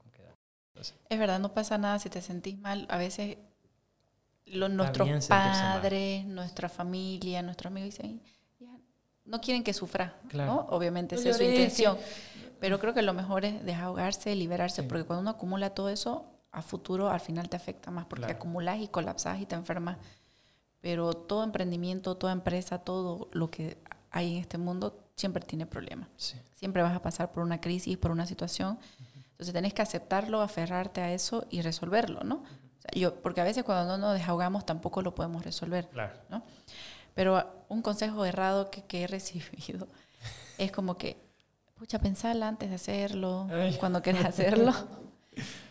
Es verdad, no pasa nada si te sentís mal. A veces los, nuestros padres, nuestra familia, nuestros amigos dicen, no quieren que sufra, ¿no? Obviamente, esa es su intención. Pero creo que lo mejor es desahogarse, liberarse, porque cuando uno acumula todo eso, a futuro al final te afecta más, porque acumulas y colapsas y te enfermas. Pero todo emprendimiento, toda empresa, todo lo que hay en este mundo siempre tiene problemas. Siempre vas a pasar por una crisis, por una situación. Entonces tenés que aceptarlo, aferrarte a eso y resolverlo, ¿no? yo, porque a veces cuando no nos desahogamos tampoco lo podemos resolver, ¿no? Pero un consejo errado que, que he *laughs* recibido es como que pucha, pensala antes de hacerlo, cuando quieras hacerlo.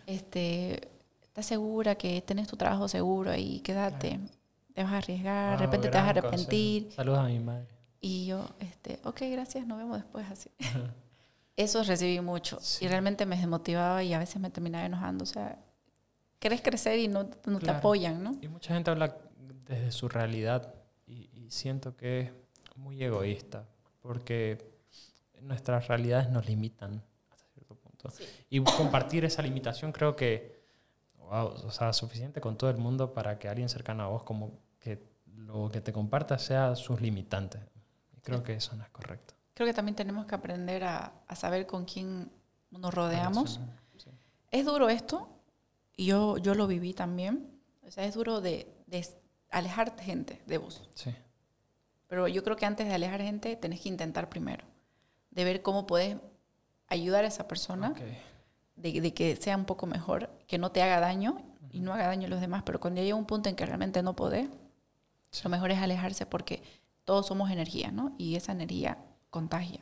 este, ¿Estás segura que tenés tu trabajo seguro y quédate? Te vas a arriesgar, de repente te vas a arrepentir. Saludos a mi madre. Y yo, este, ok, gracias, nos vemos después así. Eso recibí mucho y realmente me desmotivaba y a veces me terminaba enojando. O sea, querés crecer y no, no te apoyan, ¿no? Y mucha gente habla desde su realidad siento que es muy egoísta porque nuestras realidades nos limitan hasta cierto punto. Y compartir esa limitación creo que, o sea, suficiente con todo el mundo para que alguien cercano a vos como que lo que te comparta sea sus limitantes. Y creo que eso no es correcto. Creo que también tenemos que aprender a, a saber con quién nos rodeamos. Es duro esto, y yo, yo lo viví también. O sea, es duro de, de alejarte gente de vos. Sí. Pero yo creo que antes de alejar gente, tenés que intentar primero de ver cómo puedes ayudar a esa persona, de, que sea un poco mejor, que no te haga daño y no haga daño a los demás, pero cuando llega un punto en que realmente no podés, lo mejor es alejarse porque todos somos energía, ¿no? Y esa energía contagia.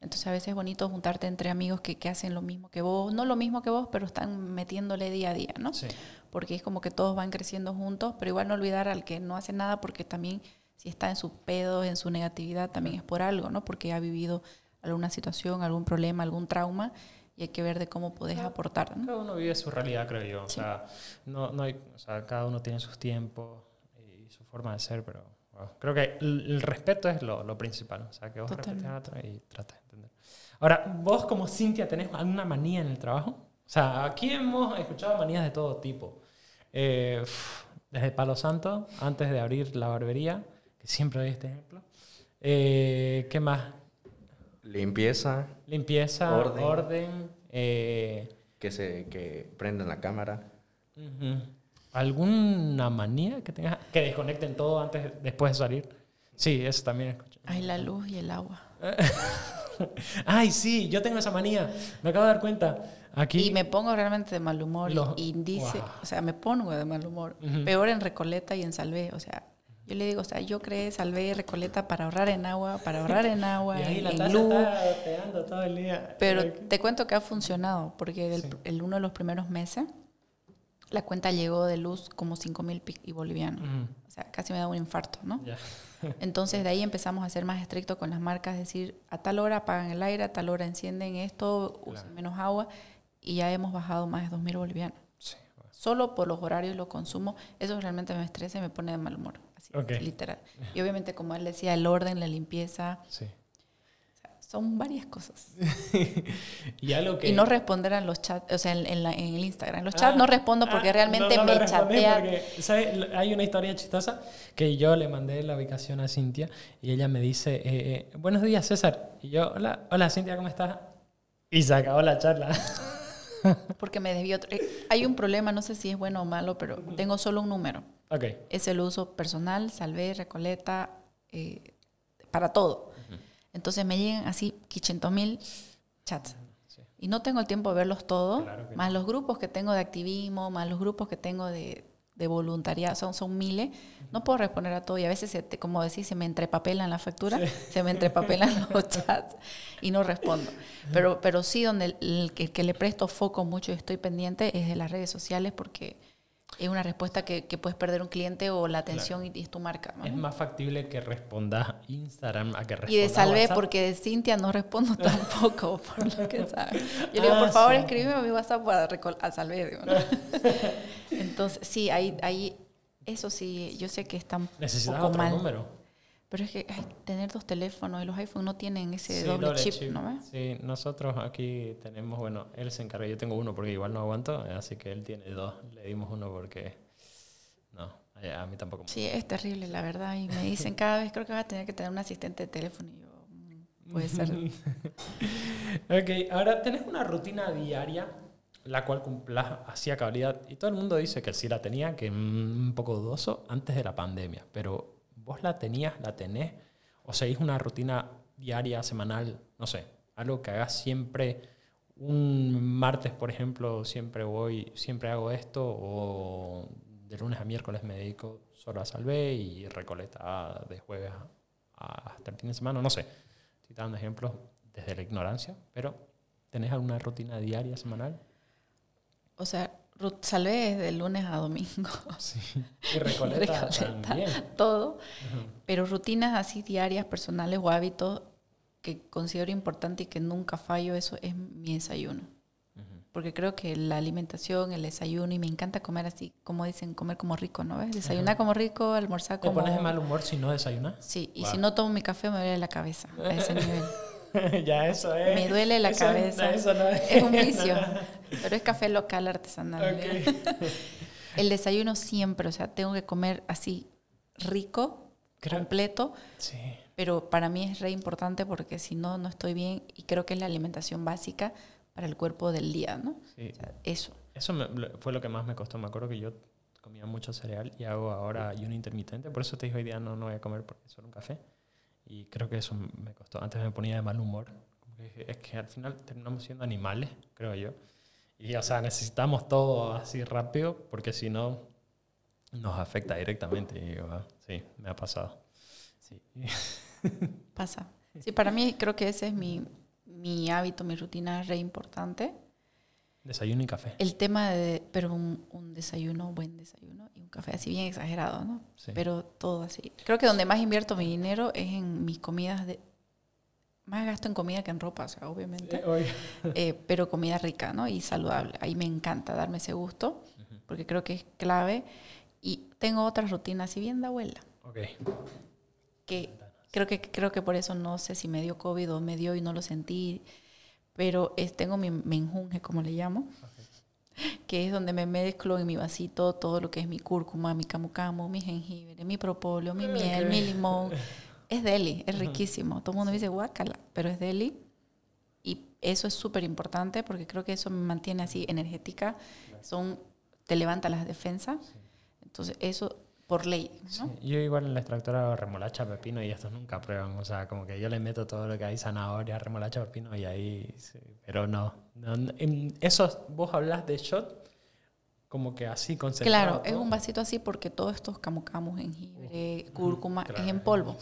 Entonces a veces es bonito juntarte entre amigos que, que, hacen lo mismo que vos, no lo mismo que vos, pero están metiéndole día a día, ¿no? Sí. Porque es como que todos van creciendo juntos, pero igual no olvidar al que no hace nada porque también si está en su pedo, en su negatividad, también es por algo, ¿no? Porque ha vivido alguna situación, algún problema, algún trauma y hay que ver de cómo puedes aportar. Cada uno vive su realidad, creo yo. O, sea, no, no hay, o sea, cada uno tiene sus tiempos y su forma de ser, pero creo que el, respeto es lo, lo, principal. O sea, que vos respetes a otro y trates de entender. Ahora, vos como Cintia, ¿tenés alguna manía en el trabajo? O sea, aquí hemos escuchado manías de todo tipo. Eh, desde Palo Santo, antes de abrir la barbería, que siempre doy este ejemplo. Eh, ¿Qué más? Limpieza. Limpieza, orden. Eh, que, se, que prendan la cámara. ¿Alguna manía que tengas? Que desconecten todo antes, después de salir. Sí, eso también escucho. Ay, la luz y el agua. *laughs* Ay, sí, yo tengo esa manía. Me acabo de dar cuenta. Aquí. Y me pongo realmente de mal humor. y dice, o sea, me pongo de mal humor. Peor en Recoleta y en Salvé. O sea, yo le digo, o sea, yo creé, salvé Recoleta para ahorrar en agua, para ahorrar en *laughs* agua, y ahí la en luz. Está todo el día. Pero te cuento que ha funcionado, porque el, uno de los primeros meses la cuenta llegó de luz como 5 mil y bolivianos. O sea, casi me da un infarto, ¿no? *laughs* Entonces de ahí empezamos a ser más estrictos con las marcas, decir, a tal hora apagan el aire, a tal hora encienden esto, usen menos agua, y ya hemos bajado más de 2 mil bolivianos. Solo por los horarios y los consumos, eso realmente me estresa y me pone de mal humor literal. Y obviamente, como él decía, el orden, la limpieza. Sí. son varias cosas. *laughs* y, algo que... y no responder a los chats, o sea, en, en, el Instagram. En los chats ah, no respondo porque ah, realmente me chatea. Hay una historia chistosa que yo le mandé la ubicación a Cintia y ella me dice, eh, eh, buenos días César. Y yo, hola, hola Cintia, ¿cómo estás? Y se acabó la charla. *laughs* *laughs* porque me desvió. Eh, hay un problema, no sé si es bueno o malo, pero tengo solo un número. Es el uso personal, salvé, recoleta, eh, para todo. Entonces me llegan así 500 mil chats. Y no tengo el tiempo de verlos todos, más los grupos que tengo de activismo, más los grupos que tengo de, de voluntariado, son, son miles. No puedo responder a todo y a veces, se como decís, se me entrepapelan la factura, se me entrepapelan *laughs* los chats y no respondo. Pero, pero sí, donde el, que, que, le presto foco mucho y estoy pendiente es de las redes sociales porque es una respuesta que, que, puedes perder un cliente o la atención y, es tu marca. Es más factible que respondas Instagram a que respondas Y de Salve, porque de Cintia no respondo *laughs* tampoco, por lo que sabes. Yo le digo, por ah, favor, escríbeme a mi WhatsApp para a Salve. *laughs* Entonces, sí, ahí, ahí, eso sí, yo sé que están un poco otro número? Pero es que ay, tener dos teléfonos y los iPhones no tienen ese doble, chip, ¿no ves? Sí, nosotros aquí tenemos, bueno, él se encarga, yo tengo uno porque igual no aguanto, así que él tiene dos. Le dimos uno porque no, a mí tampoco. Sí, es terrible, la verdad. Y me dicen *laughs* cada vez creo que vas a tener que tener un asistente de teléfono y yo, mm, puede ser. *laughs* ok, ahora tenés una rutina diaria la cual cumplas hacía cabalidad. Y todo el mundo dice que sí la tenía, que un poco dudoso antes de la pandemia. Pero vos la tenías, la tenés, o seguís una rutina diaria, semanal, no sé, algo que hagas siempre. Un martes, por ejemplo, siempre voy, siempre hago esto, o de lunes a miércoles me dedico solo a salvé y recoleta de jueves hasta el fin de semana, no sé. Estoy dando ejemplos desde la ignorancia, pero ¿tenés alguna rutina diaria, semanal? O sea, salvé de lunes a domingo. Sí. *laughs* Y Recoleta, también. Todo. Pero rutinas así diarias, personales o hábitos que considero importante y que nunca fallo, eso es mi desayuno. Porque creo que la alimentación, el desayuno, y me encanta comer así, como dicen, comer como rico, ¿no ves? Desayunar como rico, almorzar como... ¿Te pones de mal humor si no desayunas? Sí, y si no tomo mi café me duele la cabeza a ese *laughs* nivel. *laughs* ya eso es. Me duele la cabeza. es, un vicio. *laughs* pero es café local artesanal. *laughs* el desayuno siempre, o sea, tengo que comer así rico, completo. Sí. Pero para mí es re importante porque si no, no estoy bien y creo que es la alimentación básica para el cuerpo del día, ¿no? Sí. eso. Eso fue lo que más me costó. Me acuerdo que yo comía mucho cereal y hago ahora ayuno intermitente. Por eso te dije hoy día no, no voy a comer porque solo un café. Y creo que eso me costó. Antes me ponía de mal humor. Es que al final terminamos siendo animales, creo yo. Y, o sea, necesitamos todo así rápido porque si no, nos afecta directamente. Y ah, sí, me ha pasado. Sí. *laughs* Pasa. Sí, para mí creo que ese es mi, mi hábito, mi rutina re importante. Desayuno y café. El tema de, pero un, un desayuno, buen desayuno café así bien exagerado, ¿no? Pero todo así. Creo que donde más invierto mi dinero es en mis comidas de... Más gasto en comida que en ropa, o sea, obviamente. *laughs* Eh, pero comida rica, ¿no? Y saludable. Ahí me encanta darme ese gusto, porque creo que es clave. Y tengo otras rutinas, si bien de abuela. Ok. Que creo que, creo que por eso no sé si me dio COVID o me dio y no lo sentí. Pero es, tengo mi menjunje, como le llamo que es donde me mezclo en mi vasito todo lo que es mi cúrcuma, mi camu camu, mi jengibre, mi propóleo, mi miel, mi limón. Es deli, es riquísimo. Todo el mundo me dice guácala, pero es deli. Y eso es súper importante porque creo que eso me mantiene así energética. Son, te levanta las defensas. Entonces, eso por ley. yo igual en la extractora remolacha, pepino y estos nunca prueban. O sea, como que yo le meto todo lo que hay, zanahoria, remolacha, pepino y ahí... pero no. eso, vos hablas de shot como que así concentrado. Claro, es un vasito así porque todos estos camu jengibre, cúrcuma, es en polvo.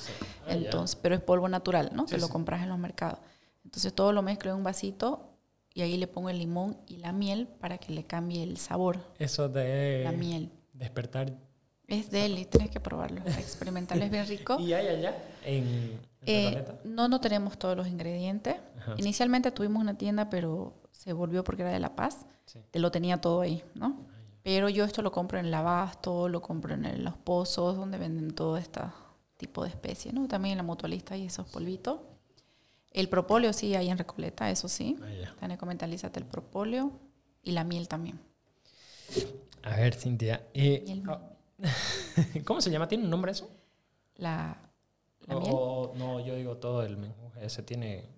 Ah, Entonces, pero es polvo natural, ¿no? que lo compras en los mercados. Entonces todo lo mezclo en un vasito y ahí le pongo el limón y la miel para que le cambie el sabor. Eso de... La miel. Despertar es deli, tienes que probarlo, experimentarlo, es bien rico. *laughs* ¿Y hay allá en, eh, No, no tenemos todos los ingredientes. Inicialmente tuvimos una tienda, pero se volvió porque era de La Paz. Te lo tenía todo ahí, ¿no? Pero yo esto lo compro en el Abasto, lo compro en los pozos, donde venden todo este tipo de especies, ¿no? También en la mutualista hay esos polvitos. El propóleo sí hay en Recoleta, eso sí. Ah, en el propóleo y la miel también. A ver, Cintia. Eh, *laughs* ¿Cómo se llama? ¿Tiene un nombre eso? La, la miel. no, yo digo todo el menjunje. Ese tiene.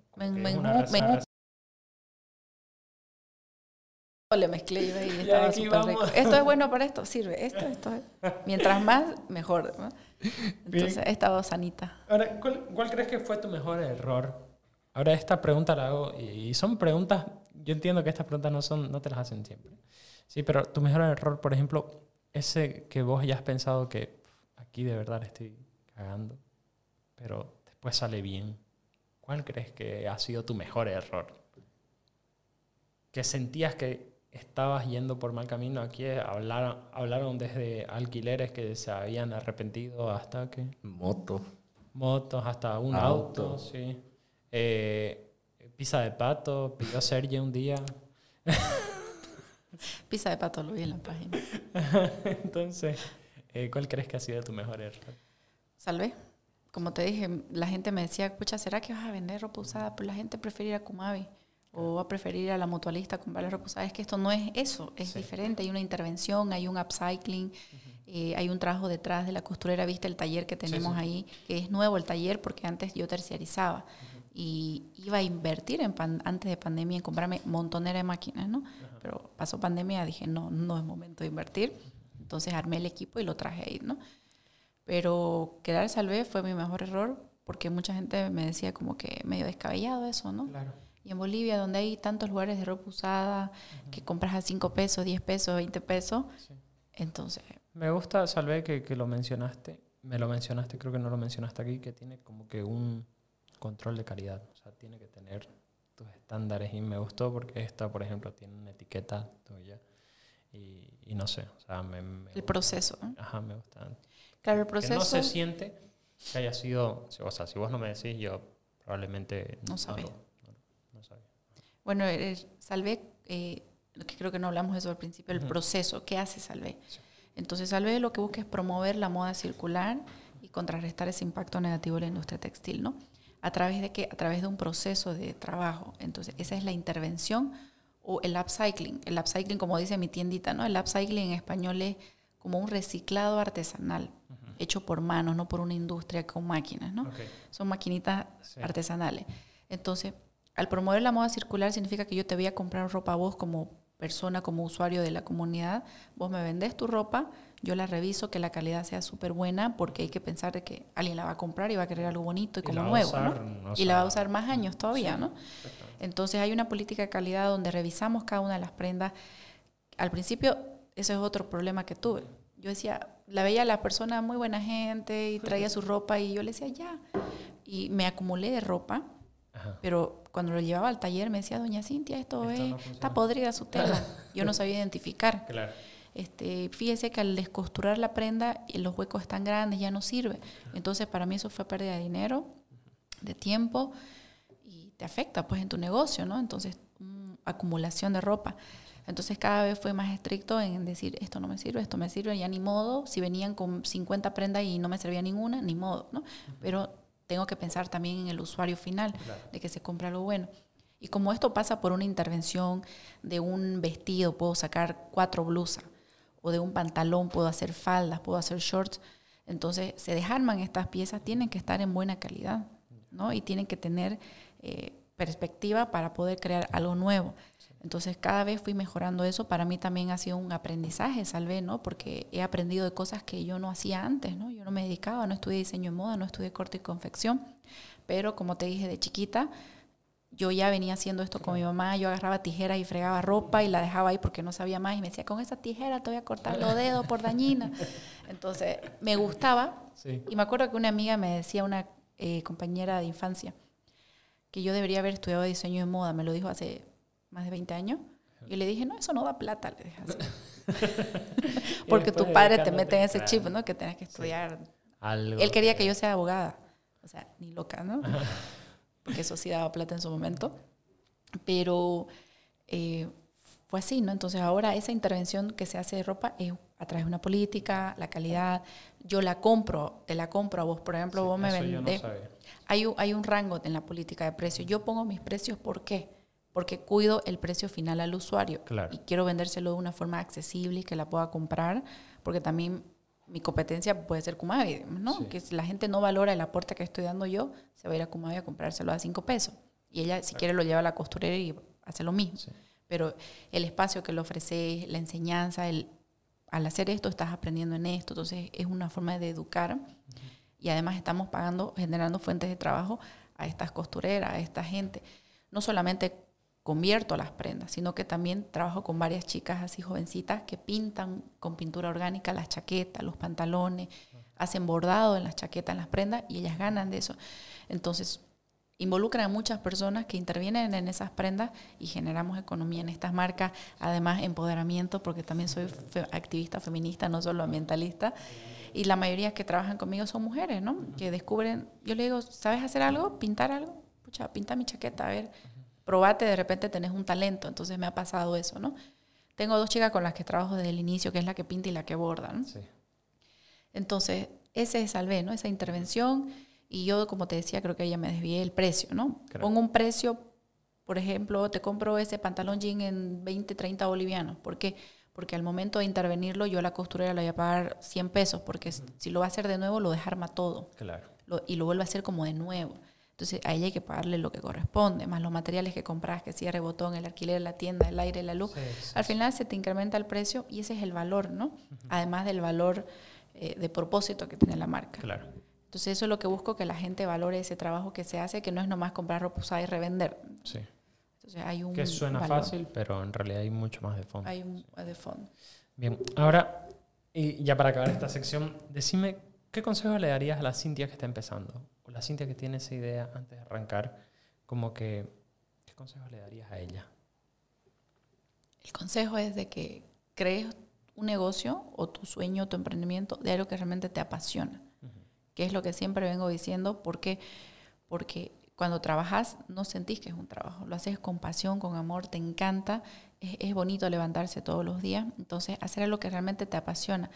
Le mezclé y *laughs* estaba súper rico. Esto es bueno *laughs* para esto, sirve. Esto, esto Mientras más, mejor. Entonces, he estado sanita. Ahora, ¿cuál, ¿cuál, crees que fue tu mejor error? Ahora, esta pregunta la hago y son preguntas. Yo entiendo que estas preguntas no, son, no te las hacen siempre. Sí, pero tu mejor error, por ejemplo, ese que vos hayas pensado que aquí de verdad estoy cagando, pero después sale bien, ¿cuál crees que ha sido tu mejor error? Que sentías que estabas yendo por mal camino. Aquí hablaron, hablaron desde alquileres que se habían arrepentido hasta que... Moto. Motos, hasta un auto, sí. Eh, pizza de pato, pidió Sergio un día. *laughs* Pizza de pato lo vi en la página. *laughs* Entonces, eh, ¿cuál crees que ha sido tu mejor error? Salvé. como te dije, la gente me decía, pucha, ¿será que vas a vender ropa usada? Pero la gente prefiere ir a Kumabi o va a preferir ir a la mutualista comprar la ropa usada. Es que esto no es eso, es diferente. Hay una intervención, hay un upcycling, eh, hay un trabajo detrás de la costurera. Viste el taller que tenemos ahí, que es nuevo el taller porque antes yo terciarizaba y iba a invertir en antes de pandemia en comprarme montonera de máquinas, ¿no? Pero pasó pandemia, dije, no, no es momento de invertir. Entonces armé el equipo y lo traje ahí, ¿no? Pero quedar salvé fue mi mejor error porque mucha gente me decía como que medio descabellado eso, ¿no? Claro. Y en Bolivia, donde hay tantos lugares de ropa usada que compras a 5 pesos, 10 pesos, 20 pesos, entonces... Me gusta, Salvé, que, que lo mencionaste. Me lo mencionaste, creo que no lo mencionaste aquí, que tiene como que un control de calidad. O sea, tiene que tener tus estándares. Y me gustó porque esta, por ejemplo, tiene una etiqueta tuya. Y, y no sé, o sea, me, El proceso. Ajá, me gusta. Claro, el proceso... Que no se siente que haya sido... O sea, si vos no me decís, yo probablemente... No sabía. No, Bueno, Salvé, eh, que creo que no hablamos de eso al principio, el proceso. ¿Qué hace Salvé? Entonces, Salvé lo que busca es promover la moda circular y contrarrestar ese impacto negativo de la industria textil, ¿no? ¿A través de qué? A través de un proceso de trabajo. Entonces, esa es la intervención o el upcycling. El upcycling, como dice mi tiendita, ¿no? El upcycling en español es como un reciclado artesanal, hecho por manos, no por una industria con máquinas, ¿no? Son maquinitas artesanales. Entonces, al promover la moda circular significa que yo te voy a comprar ropa a vos como persona, como usuario de la comunidad, vos me vendés tu ropa, yo la reviso, que la calidad sea súper buena, porque hay que pensar de que alguien la va a comprar y va a querer algo bonito y, como nuevo, ¿no? y la va a usar más años todavía, ¿no? Entonces hay una política de calidad donde revisamos cada una de las prendas. Al principio, ese es otro problema que tuve. Yo decía, la veía a la persona muy buena gente y traía su ropa y yo le decía, ya. Y me acumulé de ropa, pero cuando lo llevaba al taller me decía, doña Cintia, esto, es, está podrida su tela. *laughs* yo no sabía identificar. Claro. Este, fíjese que al descosturar la prenda los huecos están grandes, ya no sirve. Entonces para mí eso fue pérdida de dinero, de tiempo y te afecta pues en tu negocio, ¿no? Entonces acumulación de ropa. Entonces cada vez fue más estricto en decir, esto no me sirve, esto me sirve, ya ni modo. Si venían con 50 prendas y no me servía ninguna, ni modo, ¿no? Pero tengo que pensar también en el usuario final, de que se compre algo bueno. Y como esto pasa por una intervención de un vestido, puedo sacar cuatro blusas o de un pantalón puedo hacer faldas, puedo hacer shorts. Entonces se desarman estas piezas, tienen que estar en buena calidad, ¿no? Y tienen que tener eh, perspectiva para poder crear algo nuevo. Entonces cada vez fui mejorando eso. Para mí también ha sido un aprendizaje, salvé, ¿no? Porque he aprendido de cosas que yo no hacía antes, ¿no? Yo no me dedicaba, no estudié diseño de moda, no estudié corte y confección. Pero como te dije de chiquita, yo ya venía haciendo esto con mi mamá, yo agarraba tijeras y fregaba ropa y la dejaba ahí porque no sabía más y me decía, con esa tijera te voy a cortar los dedos por dañina. Entonces, me gustaba y me acuerdo que una amiga me decía, una eh, compañera de infancia, que yo debería haber estudiado diseño de moda, me lo dijo hace más de 20 años. Y le dije, no, eso no da plata, le dije así. *laughs* porque tu padre te mete en ese chip, ¿no? Que tenés que estudiar. Algo Él quería que yo sea abogada. O sea, ni loca, ¿no? *laughs* porque eso sí daba plata en su momento. Pero eh, fue así, ¿no? Entonces ahora esa intervención que se hace de ropa es a través de una política, la calidad, yo la compro, te la compro a vos, por ejemplo, vos me vendés. hay, un, hay un rango en la política de precios. Yo pongo mis precios, ¿por qué? Porque cuido el precio final al usuario y quiero vendérselo de una forma accesible y que la pueda comprar, porque también mi competencia puede ser Kumabi, ¿no? Que si la gente no valora el aporte que estoy dando yo, se va a ir a Kumabi a comprárselo a cinco pesos. Y ella, si quiere, lo lleva a la costurera y hace lo mismo. Pero el espacio que le ofrece, la enseñanza, el, al hacer esto estás aprendiendo en esto. Entonces es una forma de educar. Y además estamos pagando, generando fuentes de trabajo a estas costureras, a esta gente. No solamente convierto las prendas, sino que también trabajo con varias chicas así jovencitas que pintan con pintura orgánica las chaquetas, los pantalones, hacen bordado en las chaquetas, en las prendas y ellas ganan de eso. Entonces, involucran a muchas personas que intervienen en esas prendas y generamos economía en estas marcas, además empoderamiento, porque también soy activista feminista, no solo ambientalista. Y la mayoría que trabajan conmigo son mujeres, ¿no? Que descubren, yo le digo, ¿sabes hacer algo? ¿Pintar algo? Pucha, pinta mi chaqueta, a ver probate, de repente tenés un talento. Entonces me ha pasado eso, ¿no? Tengo dos chicas con las que trabajo desde el inicio, que es la que pinta y la que borda, ¿no? Sí. Entonces, ese es Salvé, ¿no? Esa intervención. Y yo, como te decía, creo que ella me desvié el precio, ¿no? Pongo un precio, por ejemplo, te compro ese pantalón jean en 20, 30 bolivianos. ¿Por qué? Porque al momento de intervenirlo, yo a la costurera le voy a pagar 100 pesos, porque si lo va a hacer de nuevo, lo desarma todo. Claro. y lo vuelve a hacer como de nuevo. Entonces a ella hay que pagarle lo que corresponde, más los materiales que compras, que cierre botón, el alquiler la tienda, el aire, la luz. Al final se te incrementa el precio y ese es el valor, ¿no? Además del valor eh, de propósito que tiene la marca. Claro. Entonces eso es lo que busco, que la gente valore ese trabajo que se hace, que no es nomás comprar ropa usada y revender. Sí. Entonces hay un que suena fácil, pero en realidad hay mucho más de fondo. Hay un de fondo. Bien, ahora, y ya para acabar esta sección, decime, ¿qué consejo le darías a la Cintia que está empezando? La Cintia que tiene esa idea antes de arrancar, como que, ¿qué consejos le darías a ella? El consejo es de que crees un negocio o tu sueño, tu emprendimiento de algo que realmente te apasiona, que es lo que siempre vengo diciendo, porque, porque cuando trabajas no sentís que es un trabajo, lo haces con pasión, con amor, te encanta, es, es bonito levantarse todos los días, entonces hacer algo que realmente te apasiona.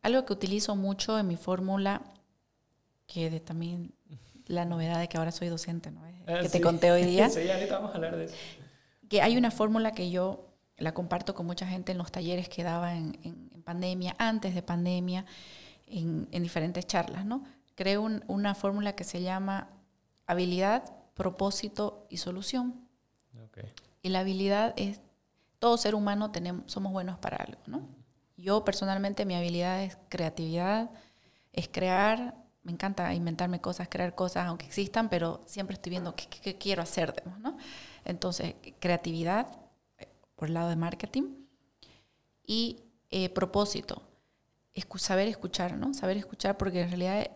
Algo que utilizo mucho en mi fórmula que de también la novedad de que ahora soy docente, ¿no? Ah, que te conté hoy día. *laughs* sí, ahorita vamos a hablar de eso. Que hay una fórmula que yo la comparto con mucha gente en los talleres que daba en, en, pandemia, antes de pandemia, en, en diferentes charlas, ¿no? Creo una fórmula que se llama habilidad, propósito y solución. Okay. Y la habilidad es, todo ser humano tenemos, somos buenos para algo, ¿no? Yo personalmente mi habilidad es creatividad, es crear, me encanta inventarme cosas, crear cosas, aunque existan, pero siempre estoy viendo qué, quiero hacer, ¿no? Entonces, creatividad eh, por el lado de marketing y eh, propósito, saber escuchar, ¿no? Saber escuchar porque en realidad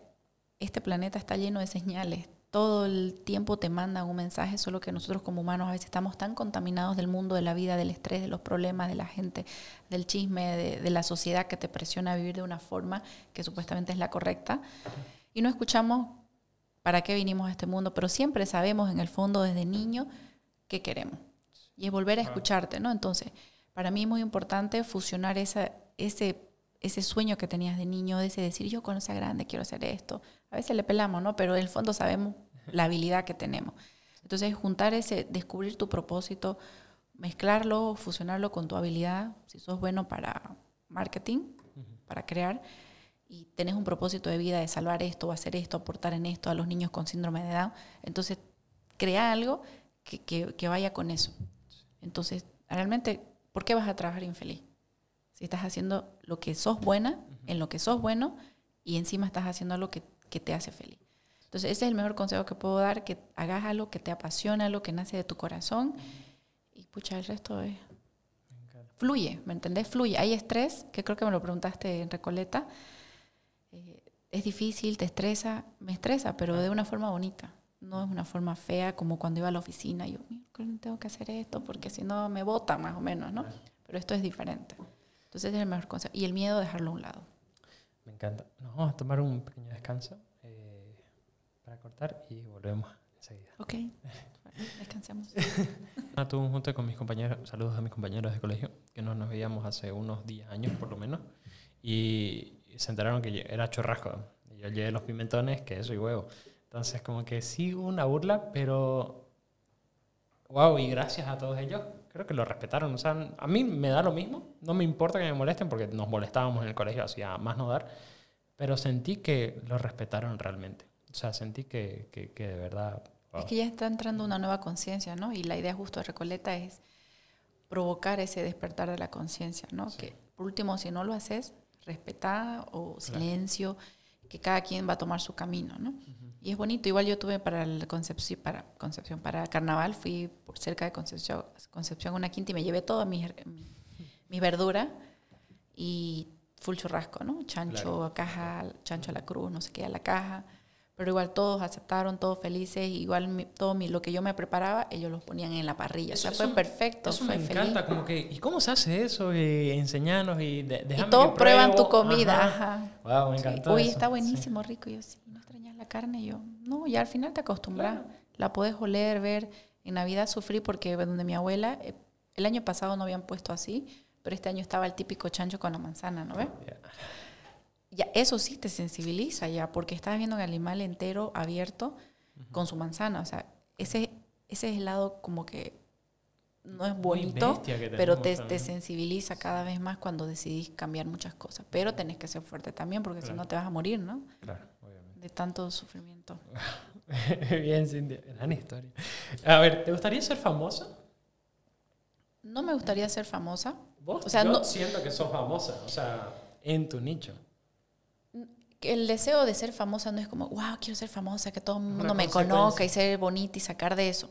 este planeta está lleno de señales. Todo el tiempo te mandan un mensaje, solo que nosotros como humanos a veces estamos tan contaminados del mundo, de la vida, del estrés, de los problemas, de la gente, del chisme, de, de la sociedad que te presiona a vivir de una forma que supuestamente es la correcta y no escuchamos para qué vinimos a este mundo, pero siempre sabemos en el fondo desde niño qué queremos. Y es volver a escucharte, ¿no? Entonces, para mí es muy importante fusionar esa, ese, ese sueño que tenías de niño, de ese decir, yo cuando sea grande quiero hacer esto. A veces le pelamos, ¿no? Pero en el fondo sabemos la habilidad que tenemos. Entonces, juntar ese, descubrir tu propósito, mezclarlo, fusionarlo con tu habilidad, si sos bueno para marketing, para crear, y tenés un propósito de vida de salvar esto, hacer esto, aportar en esto a los niños con síndrome de Down, entonces crea algo que, que, vaya con eso. Entonces, realmente, ¿por qué vas a trabajar infeliz? Si estás haciendo lo que sos buena, en lo que sos bueno, y encima estás haciendo algo que, que te hace feliz. Entonces, ese es el mejor consejo que puedo dar, que hagas algo que te apasiona, algo que nace de tu corazón, y pucha, el resto es... Fluye, ¿me entendés? Fluye. Hay estrés, que creo que me lo preguntaste en Recoleta, es difícil, te estresa, me estresa, pero de una forma bonita. No es una forma fea como cuando iba a la oficina. Yo, tengo que hacer esto porque si no me bota más o menos, ¿no? Pero esto es diferente. Entonces es el mejor consejo. Y el miedo, dejarlo a un lado. Me encanta. Nos vamos a tomar un pequeño descanso eh, para cortar y volvemos enseguida. Ok. descansemos. *laughs* Tuve un junto con mis compañeros, saludos a mis compañeros de colegio, que no nos veíamos hace unos 10 años por lo menos. Y se enteraron que era churrasco. Y yo llevé los pimentones, queso y huevo. Entonces, como que sí una burla, pero. ¡Wow! Y gracias a todos ellos, creo que lo respetaron. O sea, a mí me da lo mismo. No me importa que me molesten porque nos molestábamos en el colegio, hacía más no dar. Pero sentí que lo respetaron realmente. O sea, sentí que, que, de verdad. Es que ya está entrando una nueva conciencia, ¿no? Y la idea justo de Recoleta es provocar ese despertar de la conciencia, ¿no? Que por último, si no lo haces, respetada o silencio, que cada quien va a tomar su camino, ¿no? Y es bonito. Igual yo tuve para el Concepción, para Concepción, para Carnaval, fui por cerca de Concepción, Concepción una quinta y me llevé toda mi, mi, verdura y full churrasco, ¿no? Chancho a caja, chancho a la cruz, no sé qué, a la caja pero igual todos aceptaron, todos felices, igual todo mi, lo que yo me preparaba, ellos los ponían en la parrilla. o sea, fue perfecto. Eso me encanta, como que, ¿y cómo se hace eso? Y enseñarnos y de, Y todos prueban tu comida. Ajá. Wow, me encantó. Uy, está buenísimo, rico. Y yo, sí, ¿no extrañas la carne? Y yo, no, ya al final te acostumbras. La puedes oler, ver. En Navidad sufrí porque donde mi abuela, eh, el año pasado no habían puesto así, pero este año estaba el típico chancho con la manzana, ¿no ves? Ya eso sí te sensibiliza ya, porque estás viendo un animal entero, abierto, con su manzana. O sea, ese, ese es el lado como que no es bonito, pero te, te, sensibiliza cada vez más cuando decidís cambiar muchas cosas. Pero tenés que ser fuerte también, porque si no te vas a morir, ¿no? Claro, obviamente. De tanto sufrimiento. *laughs* Bien, Cintia, gran historia. A ver, ¿te gustaría ser famosa? No me gustaría ser famosa. ¿Vos? O sea, Yo no, siento que sos famosa, o sea, en tu nicho. El deseo de ser famosa no es como, wow, quiero ser famosa, que todo el mundo me conozca y ser bonita y sacar de eso.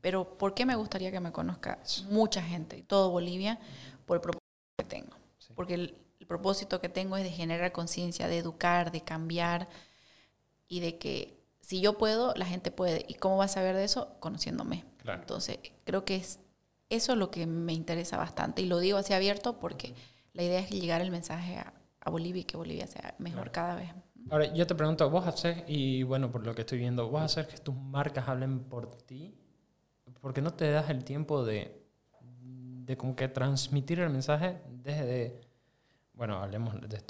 Pero ¿por qué me gustaría que me conozca mucha gente, todo Bolivia? Por el propósito que tengo. Porque el, propósito que tengo es de generar conciencia, de educar, de cambiar y de que si yo puedo, la gente puede. ¿Y cómo vas a saber de eso? Conociéndome. Entonces, creo que es eso lo que me interesa bastante. Y lo digo así abierto porque la idea es llegar el mensaje a, Bolivia y que Bolivia sea mejor cada vez. Ahora, yo te pregunto, vos haces, y bueno, por lo que estoy viendo, vos haces que tus marcas hablen por ti porque no te das el tiempo de, de como que transmitir el mensaje desde, bueno, hablemos desde,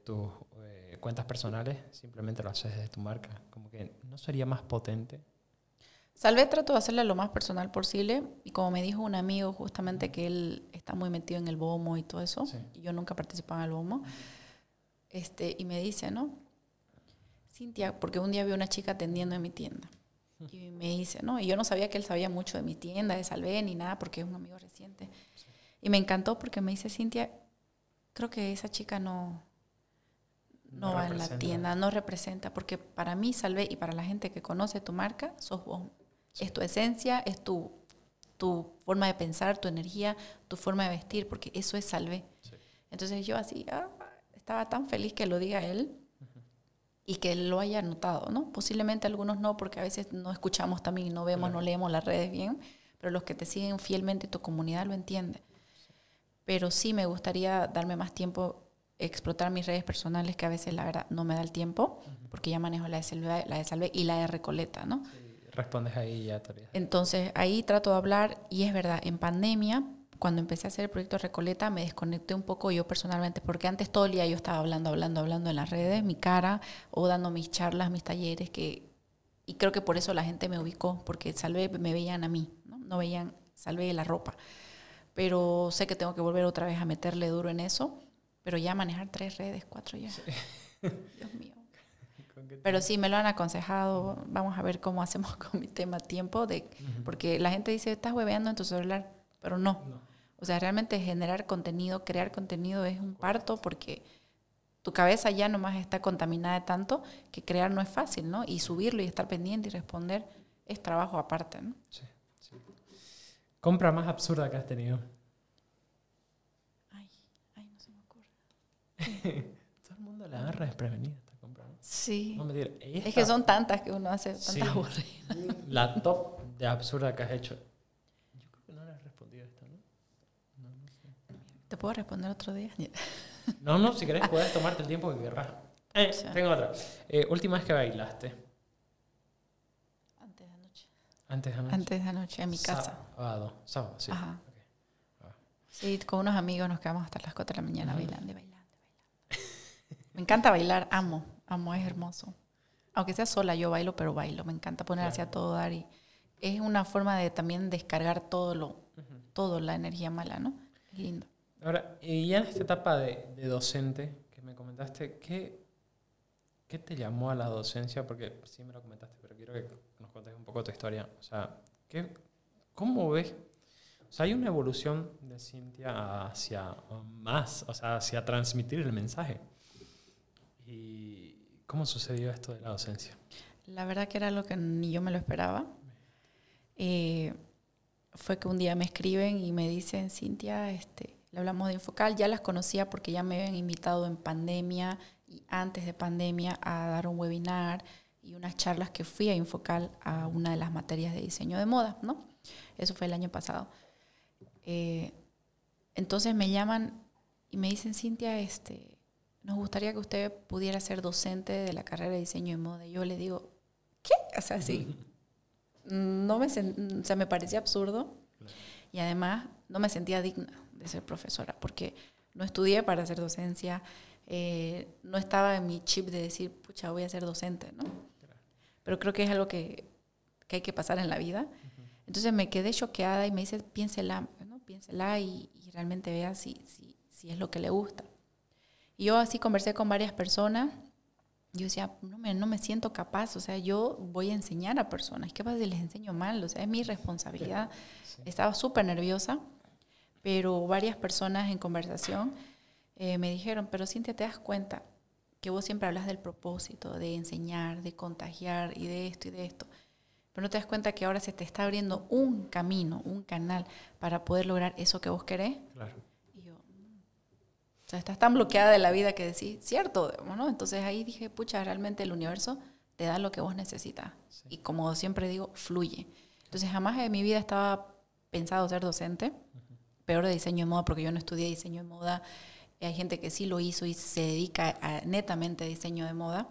tus eh, cuentas personales, simplemente lo haces desde tu marca, como que no sería más potente. Salve trato de hacerle lo más personal posible y como me dijo un amigo justamente que él está muy metido en el BOMO y todo eso, y yo nunca participaba en el BOMO, este, y me dice, ¿no? Cintia, porque un día vi una chica atendiendo en mi tienda y me dice, ¿no? Y yo no sabía que él sabía mucho de mi tienda, de Salvé, ni nada, porque es un amigo reciente. Y me encantó porque me dice, Cintia, creo que esa chica no, no, va en la tienda, no representa, porque para mí Salvé y para la gente que conoce tu marca, sos vos. Es tu esencia, es tu, tu forma de pensar, tu energía, tu forma de vestir, porque eso es Salvé. Entonces yo así, ah, estaba tan feliz que lo diga él y que lo haya notado, ¿no? Posiblemente algunos no, porque a veces no escuchamos también, no vemos, no leemos las redes bien, pero los que te siguen fielmente tu comunidad lo entienden. Pero sí me gustaría darme más tiempo, explotar mis redes personales, que a veces la verdad no me da el tiempo, porque ya manejo la de Salve, la de Salve y la de Recoleta, ¿no? Respondes ahí ya. Entonces ahí trato de hablar y es verdad, en pandemia cuando empecé a hacer el proyecto Recoleta me desconecté un poco yo personalmente, porque antes todo el día yo estaba hablando, hablando, hablando en las redes, mi cara, o dando mis charlas, mis talleres, que, y creo que por eso la gente me ubicó, porque Salve me veían a mí, no, no veían Salve la ropa. Pero sé que tengo que volver otra vez a meterle duro en eso, pero ya manejar tres redes, cuatro ya. Dios mío. Pero sí, me lo han aconsejado. Vamos a ver cómo *laughs* hacemos con mi tema tiempo, de, porque la gente dice, estás hueveando en tu celular, pero no. O sea, realmente generar contenido, crear contenido es un parto porque tu cabeza ya nomás está contaminada de tanto que crear no es fácil, ¿no? Y subirlo y estar pendiente y responder es trabajo aparte, ¿no? Sí, sí. ¿Compra más absurda que has tenido? Ay, ay, no se me ocurre. *laughs* Todo el mundo la agarra desprevenida esta compra, ¿no? Sí. es que son tantas que uno hace tantas sí. La top de absurda que has hecho. ¿Te puedo responder otro día? No, no, si querés puedes tomarte el tiempo que querrás. Eh, *laughs* tengo otra. Eh, última vez que bailaste. Antes de anoche. Antes de anoche. Antes de anoche, en mi casa. Sábado, sábado, sí. Ajá. Ah. Sí, con unos amigos nos quedamos hasta las 4 de la mañana bailando, bailando, bailando. Me encanta bailar, amo, amo, es hermoso. Aunque sea sola, yo bailo, pero bailo. Me encanta poner hacia todo dar y es una forma de también descargar todo lo, todo la energía mala, ¿no? Es lindo. Ahora, y ya en esta etapa de, docente que me comentaste, ¿qué, ¿qué te llamó a la docencia? Porque sí me lo comentaste, pero quiero que nos contes un poco tu historia. O sea, ¿qué, ¿cómo ves? O sea, hay una evolución de Cintia hacia más, o sea, hacia transmitir el mensaje. ¿Y cómo sucedió esto de la docencia? La verdad que era lo que ni yo me lo esperaba. Eh, fue que un día me escriben y me dicen, Cintia, este, hablamos de Infocal, ya las conocía porque ya me habían invitado en pandemia y antes de pandemia a dar un webinar y unas charlas que fui a Infocal a una de las materias de diseño de moda, ¿no? Eso fue el año pasado. Eh, entonces me llaman y me dicen, Cintia, este, nos gustaría que usted pudiera ser docente de la carrera de diseño de moda. Y yo le digo, ¿qué? O sea, sí. No me, o sea, me parecía absurdo y además no me sentía digna de ser profesora, porque no estudié para hacer docencia, eh, no estaba en mi chip de decir, pucha, voy a ser docente, ¿no? Pero creo que es algo que, que hay que pasar en la vida. Entonces me quedé choqueada y me dice, piénsela, ¿no? piénsela y, y realmente vea si, si, si es lo que le gusta. Y yo así conversé con varias personas. Yo decía, no me, no me siento capaz, o sea, yo voy a enseñar a personas. ¿Qué pasa si les enseño mal? O sea, es mi responsabilidad. Estaba súper nerviosa, pero varias personas en conversación eh, me dijeron, pero Cintia, ¿te das cuenta que vos siempre hablas del propósito, de enseñar, de contagiar y de esto y de esto? Pero no te das cuenta que ahora se te está abriendo un camino, un canal para poder lograr eso que vos querés. Claro. O sea, estás tan bloqueada de la vida que decís, cierto, ¿no? Entonces ahí dije, pucha, realmente el universo te da lo que vos necesitas. Sí. Y como siempre digo, fluye. Entonces jamás en mi vida estaba pensado ser docente, uh -huh. peor de diseño de moda, porque yo no estudié diseño de moda. Hay gente que sí lo hizo y se dedica a netamente a diseño de moda.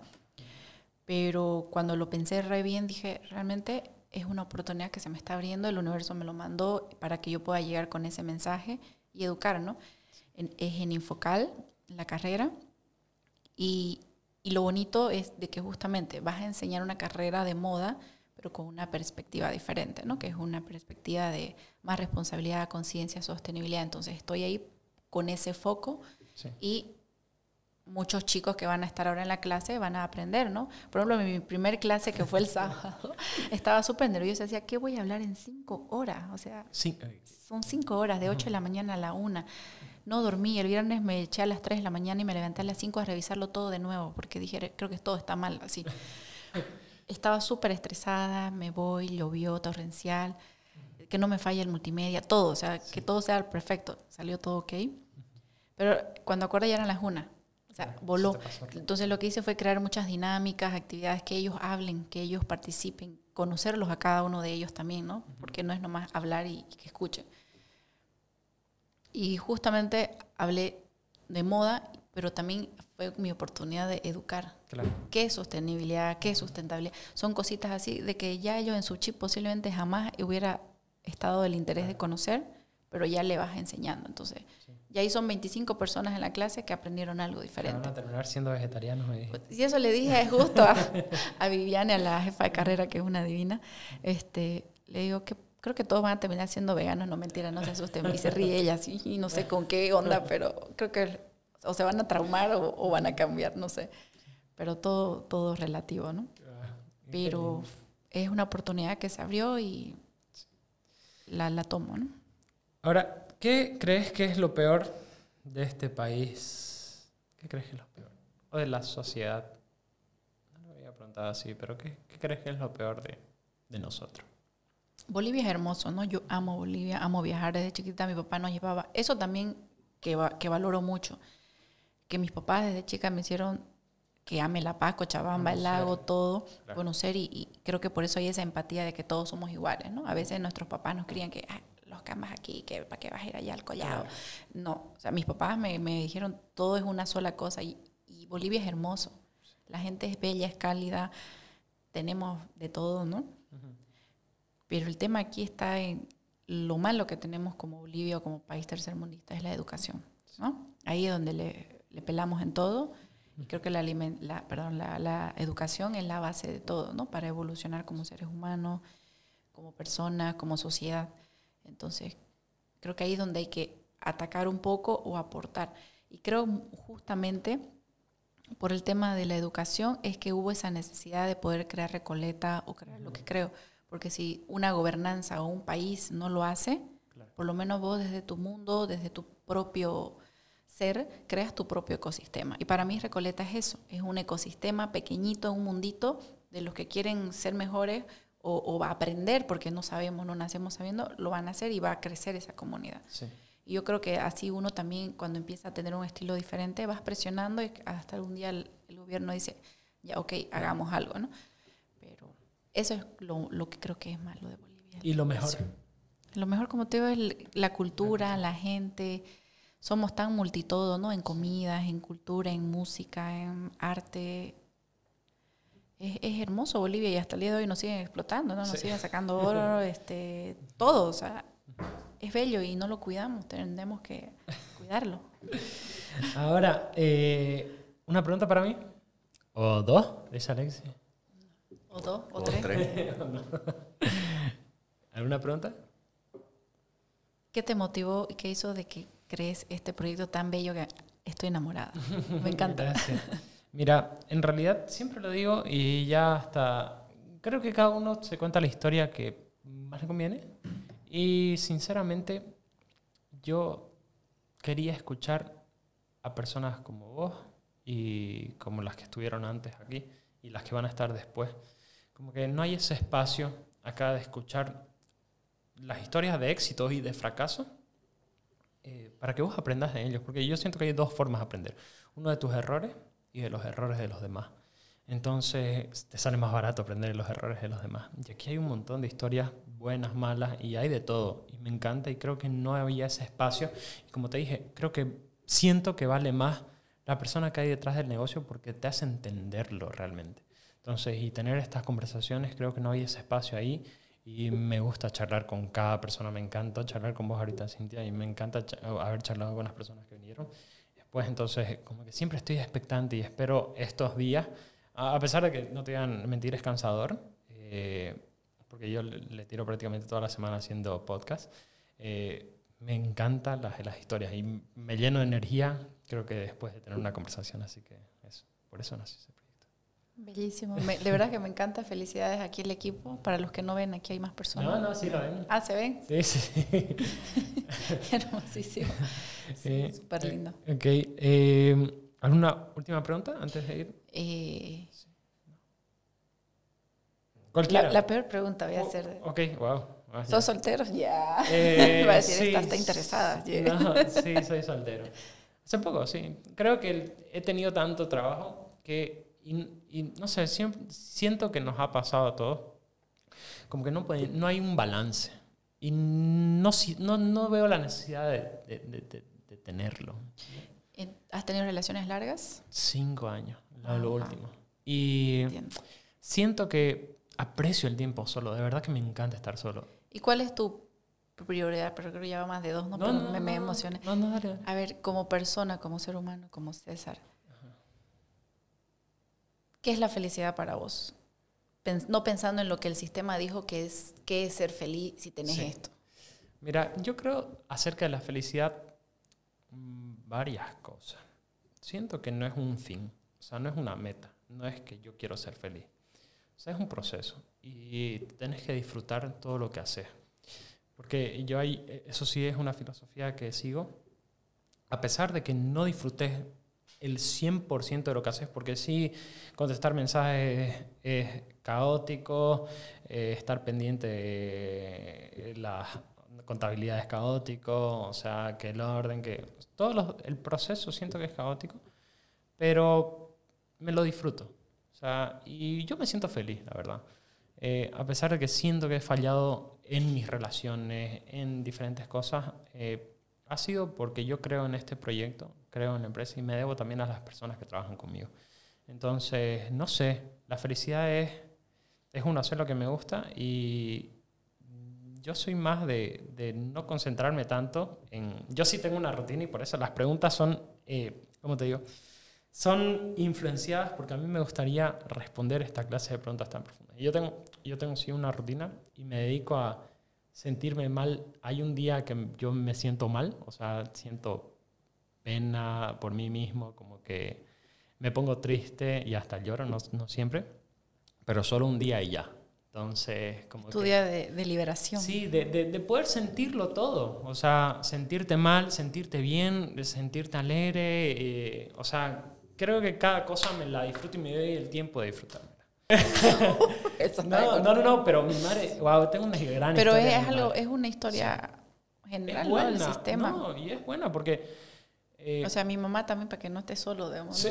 Pero cuando lo pensé re bien, dije, realmente es una oportunidad que se me está abriendo, el universo me lo mandó para que yo pueda llegar con ese mensaje y educar, ¿no? En, es en Infocal, la carrera, y, y lo bonito es de que justamente vas a enseñar una carrera de moda, pero con una perspectiva diferente, ¿no? Que es una perspectiva de más responsabilidad, conciencia, sostenibilidad. Entonces estoy ahí con ese foco sí. y muchos chicos que van a estar ahora en la clase van a aprender, ¿no? Por ejemplo, en mi primer clase que fue el *laughs* sábado, estaba súper nerviosa, decía, ¿qué voy a hablar en cinco horas? O sea, sí. son cinco horas, de ocho de la mañana a la una. No dormí, el viernes me eché a las tres de la mañana y me levanté a las cinco a revisarlo todo de nuevo, porque dije, creo que todo está mal, así. Estaba súper estresada, me voy, llovió, torrencial, que no me falle el multimedia, todo, o sea, sí. que todo sea perfecto. Salió todo ok. Pero cuando acuerdo ya eran las una. O sea, voló. Entonces lo que hice fue crear muchas dinámicas, actividades, que ellos hablen, que ellos participen, conocerlos a cada uno de ellos también, ¿no? Porque no es nomás hablar y, y que escuchen. Y justamente hablé de moda, pero también fue mi oportunidad de educar. Claro. ¿Qué es sostenibilidad? ¿Qué es sustentabilidad? Son cositas así de que ya ellos en su chip posiblemente jamás hubiera estado el interés de conocer, pero ya le vas enseñando. Entonces, sí. y ahí son 25 personas en la clase que aprendieron algo diferente. Van a terminar siendo vegetarianos, me dije. Y eso le dije justo a, *laughs* a Viviane, a la jefa de carrera, que es una divina. Este, le digo que creo que todos van a terminar siendo veganos, no mentira, no se asusten. Y se ríe ella así, y no sé con qué onda, pero creo que o se van a traumar o, o van a cambiar, no sé. Pero todo, todo relativo, ¿no? Pero es una oportunidad que se abrió y la, la tomo, ¿no? Ahora, ¿qué crees que es lo peor de este país? ¿Qué crees que es lo peor? O de la sociedad. No lo había preguntado así, pero ¿qué, qué crees que es lo peor de, de nosotros? Bolivia es hermoso, ¿no? Yo amo Bolivia, amo viajar desde chiquita. Mi papá nos llevaba. Eso también que, va, que valoro mucho. Que mis papás desde chica me hicieron que ame La Paz, Cochabamba, conocer, el lago, todo, claro. conocer. Y, y, creo que por eso hay esa empatía de que todos somos iguales, ¿no? A veces nuestros papás nos crían que ah, los camas aquí, que para qué vas a ir allá al collado. Claro. No, o sea, mis papás me, me, dijeron todo es una sola cosa. Y, y Bolivia es hermoso. La gente es bella, es cálida. Tenemos de todo, ¿no? Uh -huh. Pero el tema aquí está en lo malo que tenemos como Bolivia o como país tercermundista es la educación, ¿no? Ahí es donde le, pelamos en todo creo que la, educación es la base de todo, ¿no? Para evolucionar como seres humanos, como personas, como sociedad. Entonces, creo que ahí es donde hay que atacar un poco o aportar. Y creo justamente por el tema de la educación es que hubo esa necesidad de poder crear Recoleta o crear lo que creo. Porque si una gobernanza o un país no lo hace, claro. por lo menos vos desde tu mundo, desde tu propio ser, creas tu propio ecosistema. Y para mí Recoleta es eso, es un ecosistema pequeñito, un mundito de los que quieren ser mejores o, o va a aprender, porque no sabemos, no nacemos sabiendo, lo van a hacer y va a crecer esa comunidad. Sí. Y yo creo que así uno también, cuando empieza a tener un estilo diferente, vas presionando y hasta algún día el, el gobierno dice, ya, ok, hagamos algo, ¿no? Eso es lo, lo, que creo que es malo de Bolivia. ¿Y lo mejor? Lo mejor, como te digo, es la cultura, la gente. Somos tan multitodo, ¿no? En comidas, en cultura, en música, en arte. Es, es, hermoso Bolivia y hasta el día de hoy nos siguen explotando, ¿no? Nos sí. siguen sacando *laughs* oro, este, todo. O sea, es bello y no lo cuidamos. Tenemos que cuidarlo. Ahora, eh, ¿una pregunta para mí? ¿O dos? ¿Es Alexi? ¿O dos? ¿O, O tres? tres. *laughs* ¿Alguna pregunta? ¿Qué te motivó y qué hizo de que crees este proyecto tan bello que estoy enamorada? Me encanta. Gracias. Mira, en realidad siempre lo digo y ya hasta creo que cada uno se cuenta la historia que más le conviene y sinceramente yo quería escuchar a personas como vos y como las que estuvieron antes aquí y las que van a estar después. Como que no hay ese espacio acá de escuchar las historias de éxitos y de fracaso eh, para que vos aprendas de ellos, porque yo siento que hay dos formas de aprender. Uno de tus errores y de los errores de los demás. Entonces te sale más barato aprender de los errores de los demás. Y aquí hay un montón de historias buenas, malas, y hay de todo. Y me encanta y creo que no había ese espacio. Y como te dije, creo que siento que vale más la persona que hay detrás del negocio porque te hace entenderlo realmente. Entonces, y tener estas conversaciones, creo que no había ese espacio ahí. Y me gusta charlar con cada persona, me encanta charlar con vos ahorita, Cintia, y me encanta haber charlado con las personas que vinieron. Después, entonces, como que siempre estoy expectante y espero estos días, a pesar de que no te a mentir, es cansador, eh, porque yo le, tiro prácticamente toda la semana haciendo podcast. eh, me encantan las, las historias y me lleno de energía, creo que después de tener una conversación, así que eso, por eso nació ese proyecto. Bellísimo. Me- de verdad que me encanta. Felicidades aquí el equipo. Para los que no ven, aquí hay más personas. No, no, sí lo ven. Ah, ¿se ven? Sí, sí. *laughs* Hermosísimo. Sí, Eh, súper lindo. Ok. eh, ¿Alguna última pregunta antes de ir? Eh, Cualquiera. la, la peor pregunta voy a Oh, hacer. Ok, wow. Ah. ¿Sos solteros? Ya. Eh, *laughs* Iba a decir, sí, está interesada. sí, Yeah. no, sí, soy soltero. Hace poco, sí. Creo que he tenido tanto trabajo que, y, y no sé, siempre, siento que nos ha pasado a todos. Como que no, puede- no hay un balance. Y no, no, no veo la necesidad de, de- de- de- tenerlo. ¿Has tenido relaciones largas? Cinco años, lo, lo último. Y Entiendo. siento que aprecio el tiempo solo. De verdad que me encanta estar solo. ¿Y cuál es tu prioridad? Pero creo que ya va más de dos, ¿no? Me, me emocioné. No, no, dale, dale. A ver, como persona, como ser humano, como César, ¿qué es la felicidad para vos? Pens- no pensando en lo que el sistema dijo que es, que es ser feliz si tenés Sí. esto. Mira, yo creo acerca de la felicidad mm, varias cosas. Siento que no es un fin, o sea, no es una meta, no es que yo quiero ser feliz. O sea, es un proceso y tenés que disfrutar todo lo que haces. Porque yo ahí, eh, eso sí es una filosofía que sigo, a pesar de que no disfrutes el 100% de lo que haces, porque sí, contestar mensajes es caótico, eh, estar pendiente de la contabilidad es caótico, o sea, que el orden, que todo el proceso siento que es caótico, pero me lo disfruto. O sea, y yo me siento feliz, la verdad. Eh, a pesar de que siento que he fallado en mis relaciones, en diferentes cosas, eh, ha sido porque yo creo en este proyecto, creo en la empresa y me debo también a las personas que trabajan conmigo. Entonces, no sé, la felicidad es, es uno hacer lo que me gusta y yo soy más de, de no concentrarme tanto en... Yo sí tengo una rutina y por eso las preguntas son, eh, ¿cómo te digo? Son influenciadas porque a mí me gustaría responder esta clase de preguntas tan profundas. Yo tengo, yo tengo sí una rutina y me dedico a sentirme mal. Hay un día que yo me siento mal, o sea, siento pena por mí mismo, como que me pongo triste y hasta lloro, no, no siempre, pero solo un día y ya. Entonces, como Tu que- día de, de liberación. Sí, de, de- de poder sentirlo todo. O sea, sentirte mal, sentirte bien, sentirte alegre. eh, o sea, creo que cada cosa me la disfruto y me doy el tiempo de disfrutarla. *laughs* No, de no, no, no, pero mi madre, wow, tengo una gran Pero historia es, de mi algo, es una historia general, Es ¿no? del sistema. No, y es buena porque... eh, O sea, mi mamá también, para que no esté solo, digamos. Sí.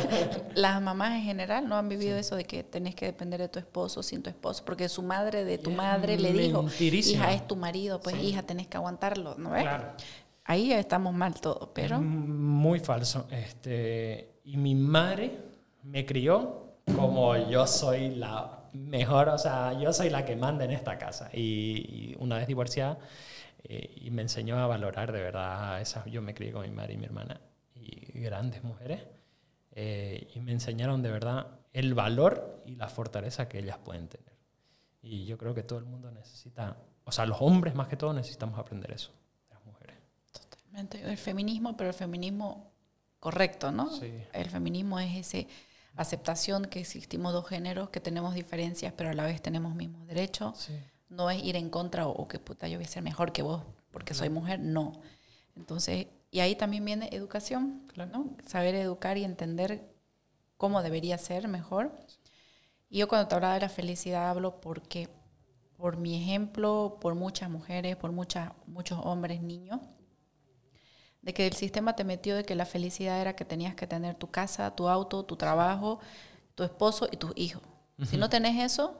*laughs* las mamás en general no han vivido eso de que tenés que depender de tu esposo sin tu esposo, porque su madre de tu Es madre le dijo, hija, es tu marido, pues Sí. hija, tenés que aguantarlo, ¿no ves? claro. Ahí estamos mal todos, pero Es muy falso. Este, y mi madre me crió como yo soy la mejor, o sea, yo soy la que manda en esta casa. Y, y una vez divorciada, eh, y me enseñó a valorar de verdad esa. Yo me crié con mi madre y mi hermana. Y grandes mujeres eh, y me enseñaron de verdad el valor y la fortaleza que ellas pueden tener. Y yo creo que todo el mundo necesita, o sea, los hombres más que todo necesitamos aprender eso, las mujeres. Totalmente. El feminismo, pero el feminismo correcto, ¿no? Sí. El feminismo es ese aceptación que existimos dos géneros, que tenemos diferencias, pero a la vez tenemos mismos derechos. Sí. No es ir en contra o, que puta, yo voy a ser mejor que vos porque soy mujer, no. Entonces, y ahí también viene educación, Claro. ¿no? Saber educar y entender cómo debería ser mejor. Y yo cuando te hablaba de la felicidad hablo porque, por mi ejemplo, por muchas mujeres, por muchas, muchos hombres, niños, de que el sistema te metió de que la felicidad era que tenías que tener tu casa, tu auto, tu trabajo, tu esposo y tus hijos. Si no tenés eso,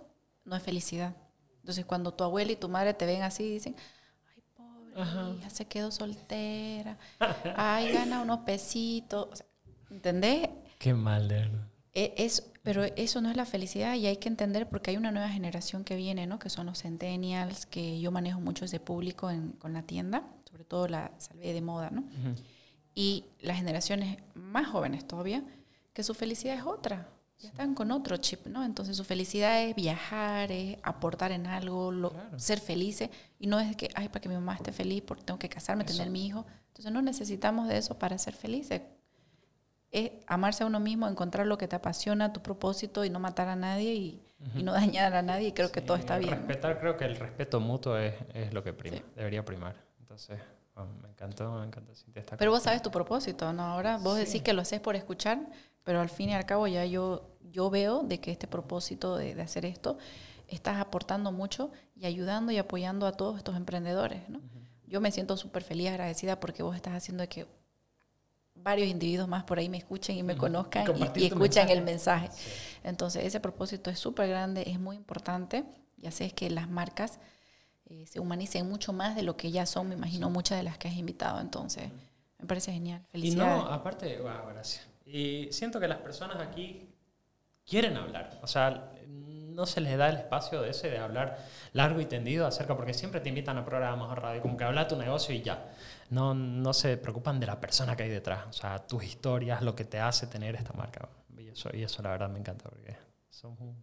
no es felicidad. Entonces cuando tu abuela y tu madre te ven así, dicen, ay, pobre Ajá. hija, se quedó soltera, ay, gana unos pesitos. O sea, ¿Entendés? Qué mal, de verdad. E- Es, pero eso no es la felicidad y hay que entender porque hay una nueva generación que viene, ¿no? Que son los centennials, que yo manejo mucho ese público en- con la tienda, sobre todo la salve de moda, ¿no? Ujú. Y las generaciones más jóvenes todavía, que su felicidad es otra. Ya están con otro chip, ¿no? Entonces su felicidad es viajar, es aportar en algo, lo- Claro. ser felices. Y no es que, ay, para que mi mamá esté feliz, porque tengo que casarme, Eso. tener mi hijo. Entonces no necesitamos de eso para ser felices. Es amarse a uno mismo, encontrar lo que te apasiona, tu propósito y no matar a nadie y, y no dañar a nadie. Y creo que Sí, todo está bien. ¿no? Respetar, creo que el respeto mutuo es, es lo que prima, Sí. debería primar. Entonces, bueno, me encantó, me encantó Cintia esta Pero vos sabes tu propósito, ¿no? Ahora vos Sí. decís que lo haces por escuchar, pero al fin y al cabo ya yo, yo veo de que este propósito de, de hacer esto, estás aportando mucho y ayudando y apoyando a todos estos emprendedores, ¿no? Yo me siento súper feliz, agradecida porque vos estás haciendo que varios individuos más por ahí me escuchen y me Ujú. conozcan Y y, escuchan el mensaje. mensaje. Entonces, ese propósito es súper grande, es muy importante y haces que las marcas eh, se humanicen mucho más de lo que ya son, me imagino, muchas de las que has invitado. Entonces, me parece genial. Y Felicidades. no, aparte, wow, gracias. Y siento que las personas aquí quieren hablar. O sea, no se les da el espacio de ese de hablar largo y tendido acerca, porque siempre te invitan a programas o radio, como que habla tu negocio y ya. No, no se preocupan de la persona que hay detrás. O sea, tus historias, lo que te hace tener esta marca. Y eso, y eso la verdad me encanta, porque somos un,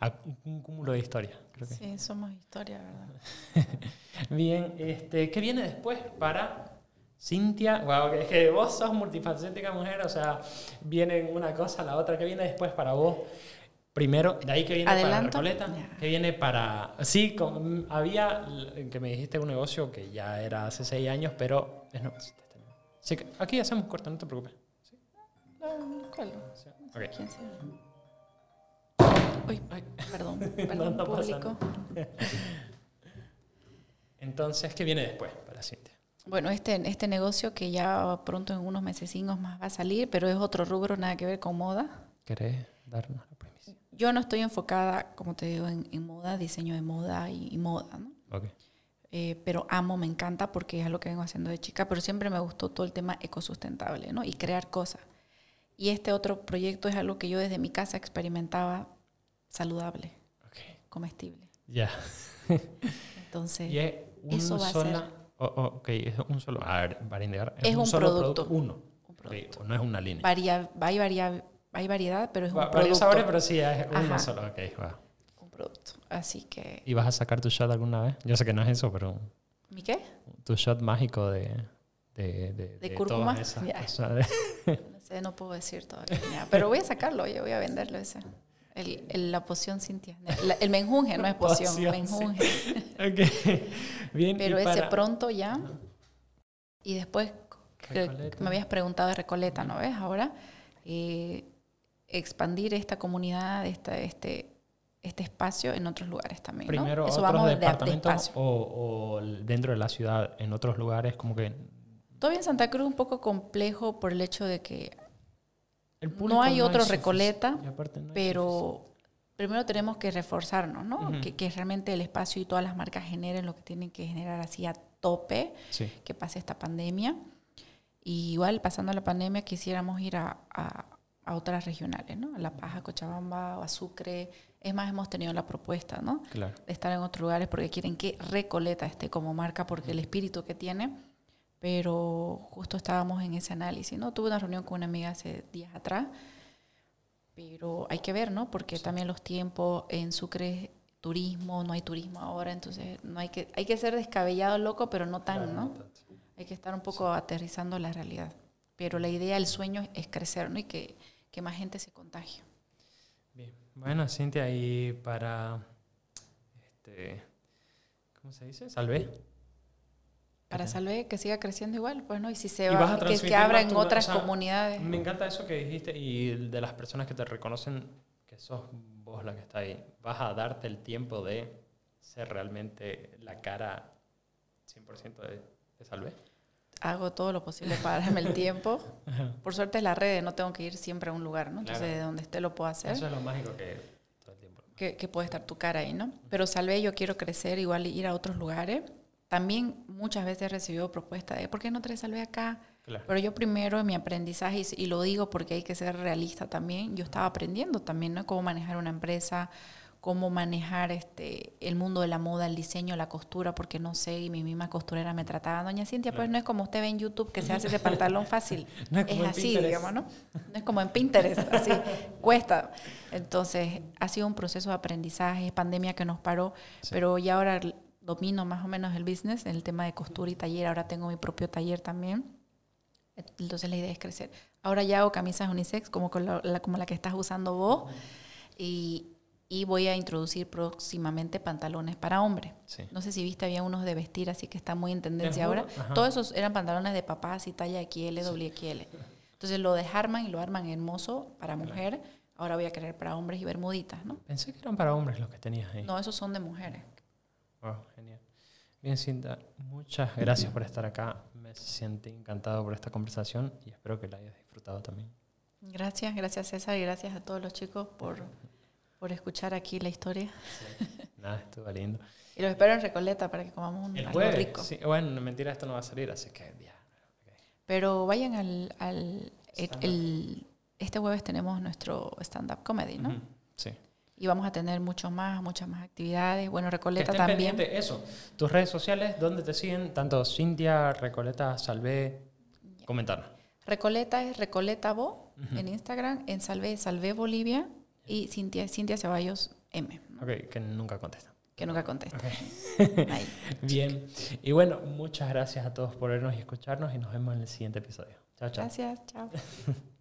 a- un cúmulo de historias. Creo que. Sí, somos historia, ¿verdad? *laughs* Bien, este, ¿qué viene después para Cintia? Wow, es que vos sos multifacética mujer, o sea, viene una cosa, la otra. ¿Qué viene después para vos? Primero, de ahí que viene ¿Adelanto? para Recoleta, que viene para... Sí, con- había, que me dijiste un negocio que ya era hace seis años, pero... es no, sí, aquí hacemos corto, no te preocupes. ¿Cuál? Sí, ok. ¿Quién será? Uy, Ay. perdón, *laughs* No, perdón, no pasa público. Entonces, ¿qué viene después para Cintia? Bueno, este, este negocio que ya pronto en unos mesecinos más va a salir, pero es otro rubro, nada que ver con moda. ¿Querés darnos la premisa? Yo no estoy enfocada, como te digo, en, en moda, diseño de moda y, y moda, ¿no? Ok. Eh, pero amo, me encanta porque es algo que vengo haciendo de chica, pero siempre me gustó todo el tema ecosustentable, ¿no? Y crear cosas. Y este otro proyecto es algo que yo desde mi casa experimentaba saludable, Ok. comestible. Ya. Entonces, Y es un Eso va a sola- ser. oh, oh, ok, es un solo. A ver, para indicar. Es un solo producto. Uno. un producto. no es una línea. Varía, hay, varia- hay variedad, pero es un Va- varios producto. sabores, pero sí, es uno Ajá. solo. Ok, va. Un producto. Así que, ¿Y vas a sacar tu shot alguna vez? Yo sé que no es eso, pero ¿mi qué? tu shot mágico de. De, de, ¿De todas cúrcuma? esas Ya. cosas. *laughs* No sé, no puedo decir todavía. Pero voy a sacarlo, oye, voy a venderlo ese. El, el- la poción Cintia. La- el menjunje, no es poción, Poción, menjunje. *laughs* ok. Bien. Pero ese para- pronto ya. Y después, Recoleta. me habías preguntado de Recoleta, ¿no ves? Ahora, eh, expandir esta comunidad, esta, este, este espacio en otros lugares también. ¿no? Primero, Eso otros vamos de, de departamentos espacio. o, o dentro de la ciudad, en otros lugares, como que. Todavía en Santa Cruz un poco complejo por el hecho de que No hay otro Recoleta, no pero primero tenemos que reforzarnos, ¿no? Ujú. que, que realmente el espacio y todas las marcas generen lo que tienen que generar así a tope, Sí. que pase esta pandemia. Y igual pasando la pandemia quisiéramos ir a, a- a otras regionales, ¿no? A La Paz, a Cochabamba o a Sucre. Es más, hemos tenido la propuesta, ¿no? Claro. De estar en otros lugares porque quieren que Recoleta esté como marca porque el espíritu que tiene. Pero justo estábamos en ese análisis, ¿no? Tuve una reunión con una amiga hace días atrás, pero hay que ver, ¿no? Porque también los tiempos en Sucre turismo, no hay turismo ahora, entonces no hay que hay que ser descabellado loco, pero no tan, ¿no? Hay que estar un poco aterrizando la realidad. Pero la idea, el sueño es crecer, ¿no? Y que, que más gente se contagie. Bien. Bueno, Cintia, y para este ¿cómo se dice? Salve para Salve que siga creciendo igual, pues no, y si se va, que, que abra en otras comunidades. Me encanta eso que dijiste y de las personas que te reconocen que sos vos la que está ahí, vas a darte el tiempo de ser realmente la cara 100% de, de Salve. Hago todo lo posible para darme el tiempo. *laughs* Por suerte es la red, no tengo que ir siempre a un lugar, ¿no? Entonces de donde esté lo puedo hacer. Eso es lo mágico que todo el tiempo. Que, que puede estar tu cara ahí, ¿no? Pero Salve yo quiero crecer, igual ir a otros lugares también muchas veces he recibido propuestas de, ¿por qué no te salve acá? Pero yo primero en mi aprendizaje, y, lo digo porque hay que ser realista también, yo estaba aprendiendo también, ¿no? Cómo manejar una empresa, cómo manejar este, el mundo de la moda, el diseño, la costura, porque no sé, y mi misma costurera me trataba, doña Cintia, pues no es como usted ve en YouTube que se hace ese pantalón fácil. *laughs* es, así, digamos, ¿no? No es como en Pinterest, así, *laughs* cuesta. Entonces, ha sido un proceso de aprendizaje, pandemia que nos paró, pero ya ahora domino más o menos el business, en el tema de costura y taller, ahora tengo mi propio taller también. Entonces la idea es crecer. Ahora ya hago camisas unisex como, la, como la que estás usando vos y, y, voy a introducir próximamente pantalones para hombre. No sé si viste, había unos de vestir, así que está muy en tendencia ahora. Todos esos eran pantalones de papás y talla XL, doble XL. Entonces lo desarman y lo arman hermoso para mujer. Ahora voy a querer para hombres y bermuditas, ¿no? Pensé que eran para hombres los que tenías ahí. No, esos son de mujeres. Wow, genial. Bien, Cinta, muchas gracias por estar acá. Me siento encantado por esta conversación y espero que la hayas disfrutado también. Gracias, gracias César y gracias a todos los chicos por, por escuchar aquí la historia. Nada, estuvo lindo. Y los espero en Recoleta para que comamos un algo rico. Sí, bueno, mentira, esto no va a salir, así que ya. Pero vayan al... al el, este jueves tenemos nuestro stand-up comedy, ¿no? Sí y vamos a tener mucho más, muchas más actividades. Bueno, Recoleta también. eso, tus redes sociales, ¿dónde te siguen? Tanto Cintia, Recoleta, Salvé, comentarnos. Recoleta es Recoleta Bo en Instagram, en Salvé, Salvé Bolivia y Cintia, Cintia Ceballos M. Ok, que nunca contesta. Que nunca contesta. *laughs* *laughs* Bien. Y bueno, muchas gracias a todos por vernos y escucharnos y nos vemos en el siguiente episodio. Chao, chao. Gracias, chao. *laughs*